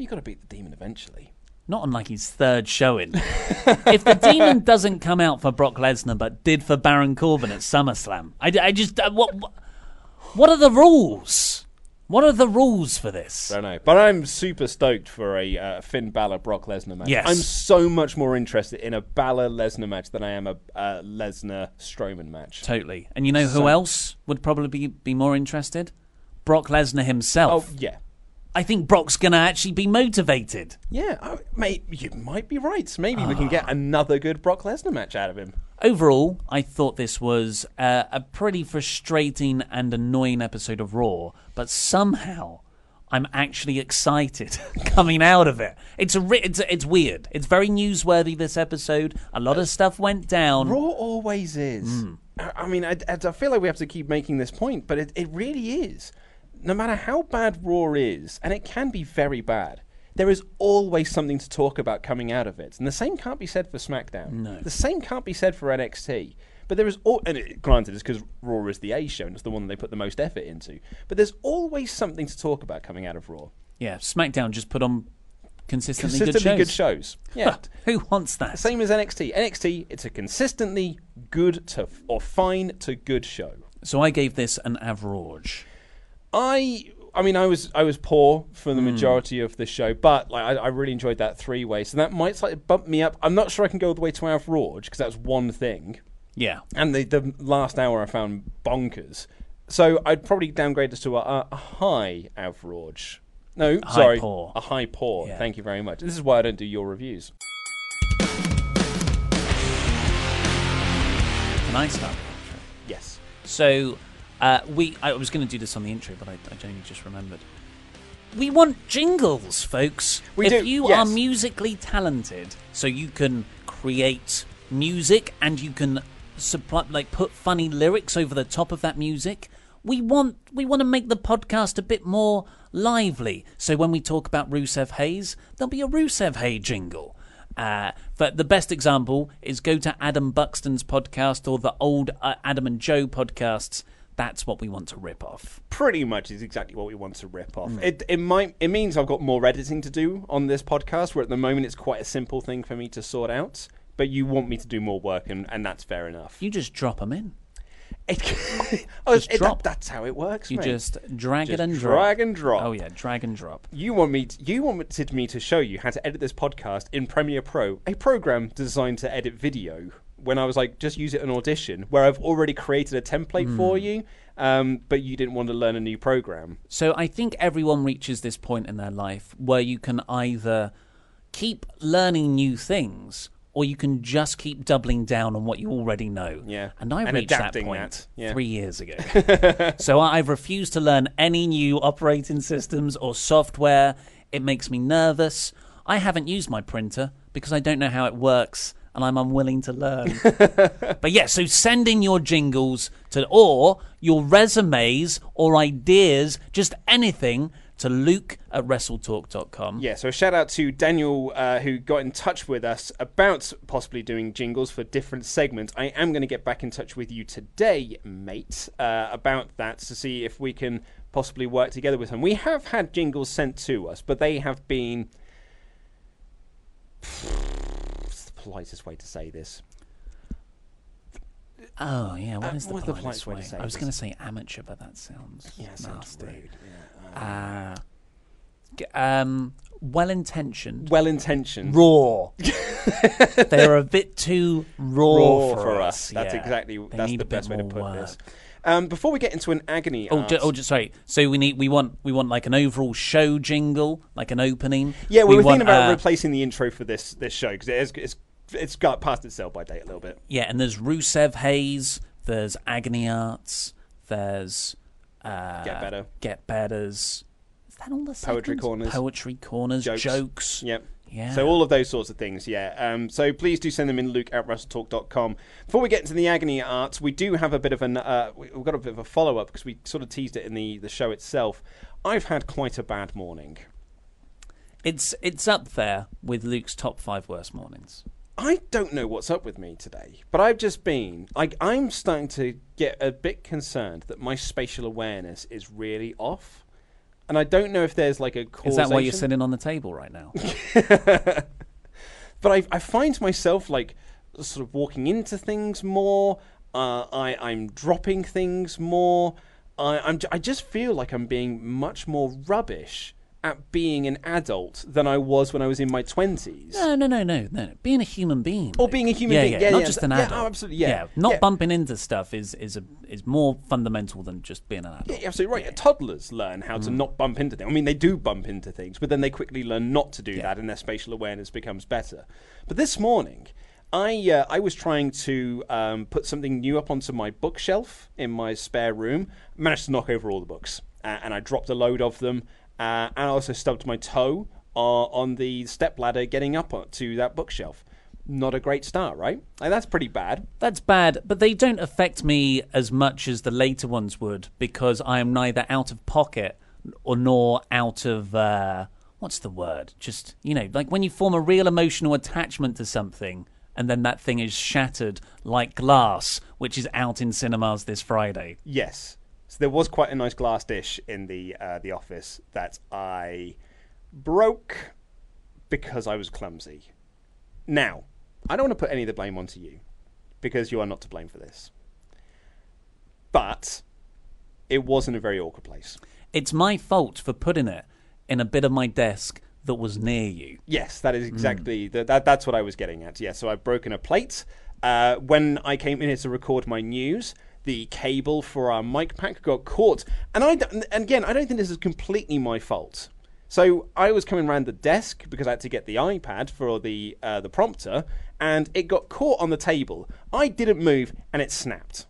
You got to beat the Demon eventually. Not unlike his third showing. if the demon doesn't come out for Brock Lesnar, but did for Baron Corbin at SummerSlam, I, I just uh, what, what what are the rules? What are the rules for this? I don't know, but I'm super stoked for a uh, Finn Balor Brock Lesnar match. Yes. I'm so much more interested in a Balor Lesnar match than I am a uh, Lesnar Strowman match. Totally. And you know who So- else would probably be, be more interested? Brock Lesnar himself. Oh yeah, I think Brock's going to actually be motivated. yeah. Oh, mate, you might be right. Maybe we can Ah. get another good Brock Lesnar match out of him. Overall, I thought this was uh, a pretty frustrating and annoying episode of Raw, but somehow I'm actually excited coming out of it. It's a ri- it's it's weird. It's very newsworthy this episode. A lot of stuff went down. Raw always is. Hmm. I I mean, I, I feel like we have to keep making this point, but it, it really is. No matter how bad Raw is, and it can be very bad, there is always something to talk about coming out of it. And the same can't be said for SmackDown. No. The same can't be said for NXT. But there is, all, and it, granted, it's because Raw is the A show and it's the one they put the most effort into. But there's always something to talk about coming out of Raw. Yeah, SmackDown just put on consistently, Consistently good shows. good shows. Yeah. Who wants that? Same as NXT. NXT, it's a consistently good to or fine to good show. So I gave this an average. I I mean I was I was poor for Hmm. the majority of the show, but like I, I really enjoyed that three way. So that might slightly bump me up. I'm not sure I can go all the way to average because that's one thing. Yeah. And the the last hour I found bonkers. So I'd probably downgrade this to a, a high average. No, high sorry, poor. a high poor. Yeah. Thank you very much. This is why I don't do your reviews. Can I start? Yes. So uh, we I was going to do this on the intro, but I, I only just remembered. We want jingles, folks. We if do, you yes. are musically talented, so you can create music and you can supply like put funny lyrics over the top of that music. We want we want to make the podcast a bit more lively. So when we talk about Rusev Hayes, there'll be a Rusev Hay jingle. Uh, but the best example is go to Adam Buxton's podcast or the old uh, Adam and Joe podcasts. That's what we want to rip off. pretty much is exactly what we want to rip off. Hmm. It it might it means I've got more editing to do on this podcast, where at the moment it's quite a simple thing for me to sort out. But you want me to do more work, and, and that's fair enough. You just drop them in. It, oh, Just it- that- drop. that's how it works. You mate. just drag Just it and drop. drag and drop. Oh yeah, drag and drop. You want me? To, you wanted me to show you how to edit this podcast in Premiere Pro, a program designed to edit video. When I was like, just use it in Audition, where I've already created a template for Hmm. you, um, but you didn't want to learn a new program. So I think everyone reaches this point in their life where you can either keep learning new things or you can just keep doubling down on what you already know. Yeah. And I And reached that point that, yeah. three years ago. so I've refused to learn any new operating systems or software. It makes me nervous. I haven't used my printer because I don't know how it works and I'm unwilling to learn. But yeah, so send in your jingles to, or your resumes or ideas, just anything, to luke at wrestletalk.com. Yeah, so a shout out to Daniel uh, who got in touch with us about possibly doing jingles for different segments. I am going to get back in touch with you today, mate, uh, about that to see if we can possibly work together with him. We have had jingles sent to us, but they have been. Politest way to say this? Oh, yeah, what Uh, is the what's the politest politest way way? to say I was going to say amateur, but that sounds Yeah, sounds nasty. rude. Yeah. Uh, um, well-intentioned. Well intentioned. raw. They're a bit too raw, raw for, for us. That's yeah. exactly They that's the best way to put work. this. Um, before we get into an agony, Oh, oh, sorry. So we need we want we want like an overall show jingle, like an opening. Yeah, we, were want, thinking about uh, replacing the intro for this this show because it is, it's it's got past its sell by date a little bit. Yeah, and there's Rusev Hayes. There's Agony Aunts. There's uh, Get Better. Get Betters. Is that all the Poetry corners. Poetry corners. Jokes. Jokes. Yep. Yeah. So all of those sorts of things, yeah. Um, so please do send them in Luke at WrestleTalk.com. Before we get into the agony aunts, we do have a bit of an uh, we've got a bit of a follow up because we sort of teased it in the the show itself. I've had quite a bad morning. It's it's up there with Luke's top five worst mornings. I don't know what's up with me today, but I've just been like I'm starting to get a bit concerned that my spatial awareness is really off, and I don't know if there's like a causation. Is that why you're sitting on the table right now? but I, I find myself like sort of walking into things more. Uh, I, I'm dropping things more. I, I'm, I just feel like I'm being much more rubbish at being an adult than I was when I was in my twenties. No, no, no, no, no. Being a human being. Or being a human yeah, being, Yeah, yeah, not yeah, just th- an yeah, adult. oh, absolutely, yeah. not Yeah. bumping into stuff is is a is more fundamental than just being an adult. Yeah, absolutely right. Toddlers learn how to not bump into things. I mean, they do bump into things, but then they quickly learn not to do that, and their spatial awareness becomes better. But this morning, I uh, I was trying to um, put something new up onto my bookshelf in my spare room. Managed to knock over all the books, uh, and I dropped a load of them. Uh, and I also stubbed my toe uh, on the step ladder getting up to that bookshelf. Not a great start, right? Like, that's pretty bad. That's bad, but they don't affect me as much as the later ones would because I am neither out of pocket or nor out of uh, what's the word? Just you know, like when you form a real emotional attachment to something and then that thing is shattered like glass, which is out in cinemas this Friday. Yes. There was quite a nice glass dish in the uh, the office that I broke because I was clumsy. Now, I don't want to put any of the blame onto you because you are not to blame for this. But it was in a very awkward place. It's my fault for putting it in a bit of my desk that was near you. Yes, that is exactly that, that. That's what I was getting at. Yeah, so I've broken a plate. Uh, when I came in here to record my news, the cable for our mic pack got caught, and I, and again, I don't think this is completely my fault. So I was coming around the desk because I had to get the iPad for the uh, the prompter, and it got caught on the table. I didn't move, and it snapped.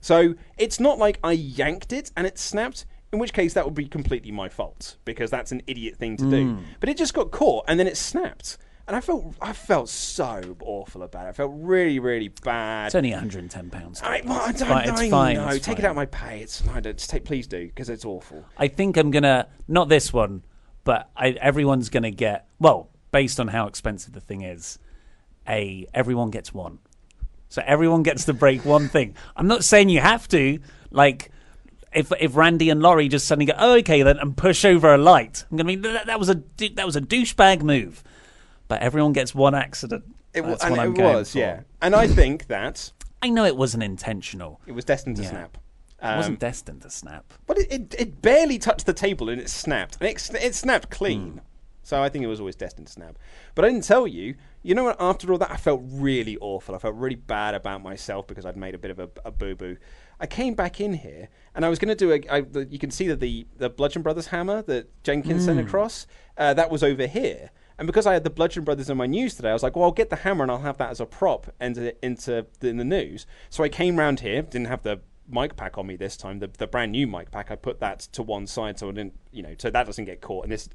So it's not like I yanked it and it snapped, in which case that would be completely my fault because that's an idiot thing to do. But it just got caught and then it snapped. And I felt I felt so awful about it. I felt really, really bad. It's only 110 pounds. I, well, I it's fine. It's fine. know. it's Take it out of my pay. It's don't, just take, please do because it's awful. I think I'm gonna not this one, but I, everyone's gonna get well based on how expensive the thing is. A everyone gets one, so everyone gets to break one thing. I'm not saying you have to. Like if if Randy and Laurie just suddenly go, oh okay then, and push over a light, I'm gonna be that, that was a that was a douchebag move. But everyone gets one accident. It, That's and what I'm it going was, for. yeah. And I think that I know it wasn't intentional. It was destined to Yeah. snap. It Um, wasn't destined to snap. But it, it, it barely touched the table and it snapped. And it, sn- it snapped clean. So I think it was always destined to snap. But I didn't tell you. You know what? After all that, I felt really awful. I felt really bad about myself because I'd made a bit of a, a boo boo. I came back in here and I was going to do a. I, the, you can see that the the Bludgeon Brothers hammer that Jenkins sent across uh, that was over here. And because I had the Bludgeon Brothers in my news today, I was like, well, I'll get the hammer and I'll have that as a prop into into the, in the news. So I came round here, didn't have the mic pack on me this time, the, the brand new mic pack. I put that to one side so I didn't, you know, so that doesn't get caught. And this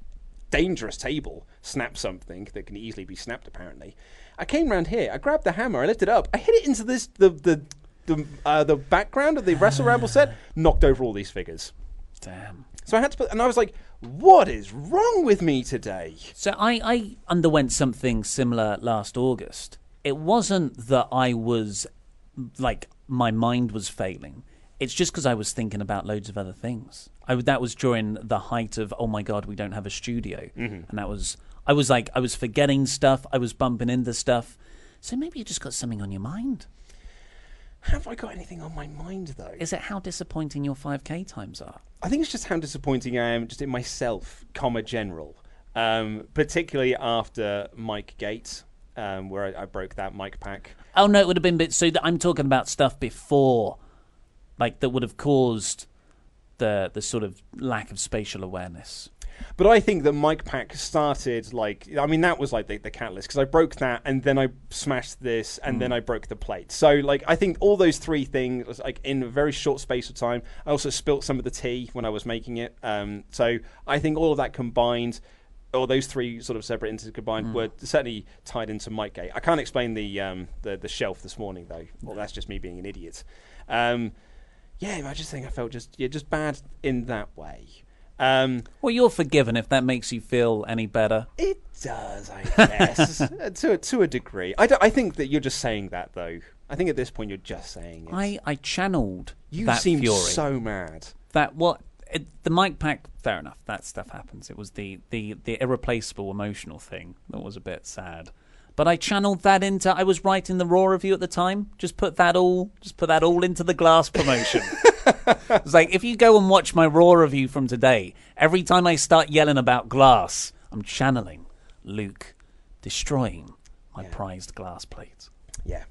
dangerous table snapped something that can easily be snapped. Apparently, I came round here. I grabbed the hammer. I lifted it up. I hit it into this the the the uh, the background of the Wrestle Ramble set. Knocked over all these figures. Damn. So I had to put, and I was like, "What is wrong with me today?" So I, I underwent something similar last August. It wasn't that I was like my mind was failing. It's just because I was thinking about loads of other things. I, that was during the height of oh my god, we don't have a studio, mm-hmm. and that was I was like I was forgetting stuff. I was bumping into stuff. So maybe you just got something on your mind. Have I got anything on my mind though? Is it how disappointing your 5k times are? I think it's just how disappointing I am just in myself, comma general. Um, particularly after Mic Gates, um, where I, I broke that mic pack. Oh no, it would have been. Bit, so that I'm talking about stuff before, like that would have caused the the sort of lack of spatial awareness. But I think the mic pack started like I mean that was like the, the catalyst because I broke that and then I smashed this and then I broke the plate. So like I think all those three things like in a very short space of time. I also spilt some of the tea when I was making it. Um, so I think all of that combined. Or those three sort of separate incidents combined were certainly tied into Mic Gate. I can't explain the um, the, the shelf this morning though. Well, that's just me being an idiot. Um, yeah, I just think I felt just yeah just bad in that way. Um, Well, you're forgiven if that makes you feel any better. it does, I guess, Uh, to a, to a degree. I, I think that you're just saying that though. I think at this point you're just saying it. I I channeled you that seem fury. so mad. that what it, the mic pack. Fair enough. That stuff happens. It was the the the irreplaceable emotional thing that was a bit sad. But I channeled that into. I was writing the raw review at the time. Just put that all. Just put that all into the glass promotion. it's like if you go and watch my raw review from today, every time I start yelling about glass, I'm channeling Luke destroying my prized glass plate. Yeah.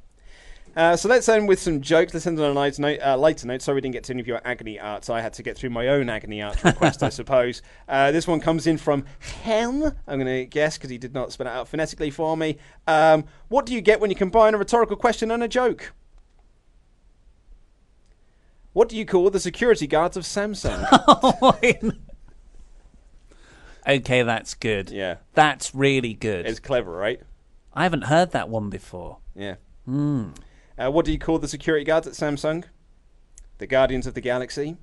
Uh, so let's end with some jokes. Let's end on a light note. Uh, lighter note. Sorry, we didn't get to any of your agony aunts. I had to get through my own agony aunt request, I suppose. Uh, this one comes in from Hen. I'm going to guess because he did not spell it out phonetically for me. Um, what do you get when you combine a rhetorical question and a joke? What do you call the security guards of Samsung? okay, that's good. yeah, That's really good. it's clever, right? I haven't heard that one before. Yeah. Uh, what do you call the security guards at Samsung? The Guardians of the Galaxy.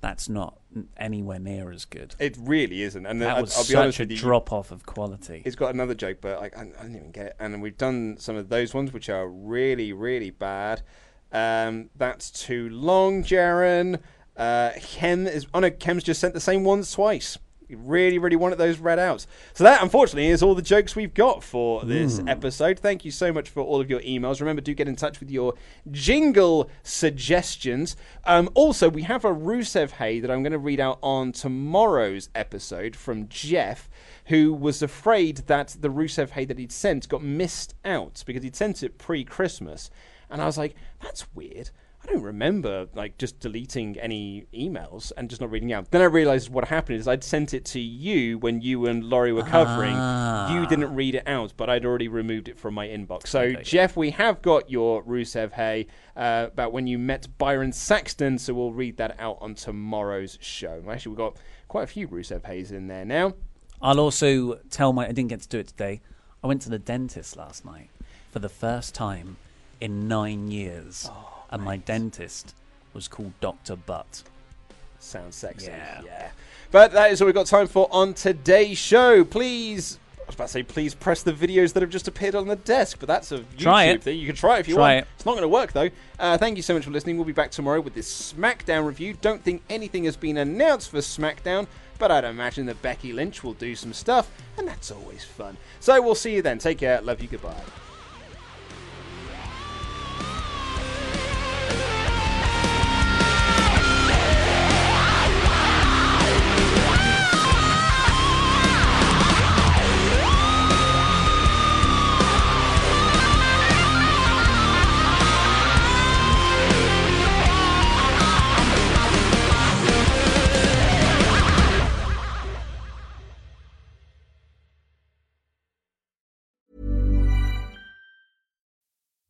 That's not anywhere near as good. It really isn't. And That I, was I'll be honest such a with you, drop off of quality. It's got another joke, but like, I, I didn't even get it. And we've done some of those ones, which are really, really bad. Um, that's too long, Jaren. Uh, Ken is. Oh no, Kem's just sent the same ones twice. Really, really wanted those read out. So that, unfortunately, is all the jokes we've got for this episode. Thank you so much for all of your emails. Remember, do get in touch with your jingle suggestions. Um, also, we have a Rusev Hay that I'm going to read out on tomorrow's episode from Jeff who was afraid that the Rusev Hay that he'd sent got missed out because he'd sent it pre-Christmas, and I was like, "That's weird." I don't remember like just deleting any emails and just not reading out. Then I realized what happened is I'd sent it to you when you and Laurie were covering. You didn't read it out, but I'd already removed it from my inbox. So Jeff, we have got your Rusev Hay uh, about when you met Byron Saxton, so we'll read that out on tomorrow's show. Actually, we've got quite a few Rusev Hays in there now. I'll also tell my. I didn't get to do it today. I went to the dentist last night for the first time in nine years, Oh, and my dentist was called Doctor Butt. Sounds sexy. Yeah. yeah. But that is all we've got time for on today's show. Please, I was about to say, please press the videos that have just appeared on the desk, but that's a YouTube Try it. thing. You can try it if you Try want. it. It's not going to work, though. Uh, thank you so much for listening. We'll be back tomorrow with this SmackDown review. Don't think anything has been announced for SmackDown, but I'd imagine that Becky Lynch will do some stuff, and that's always fun. So we'll see you then. Take care. Love you. Goodbye.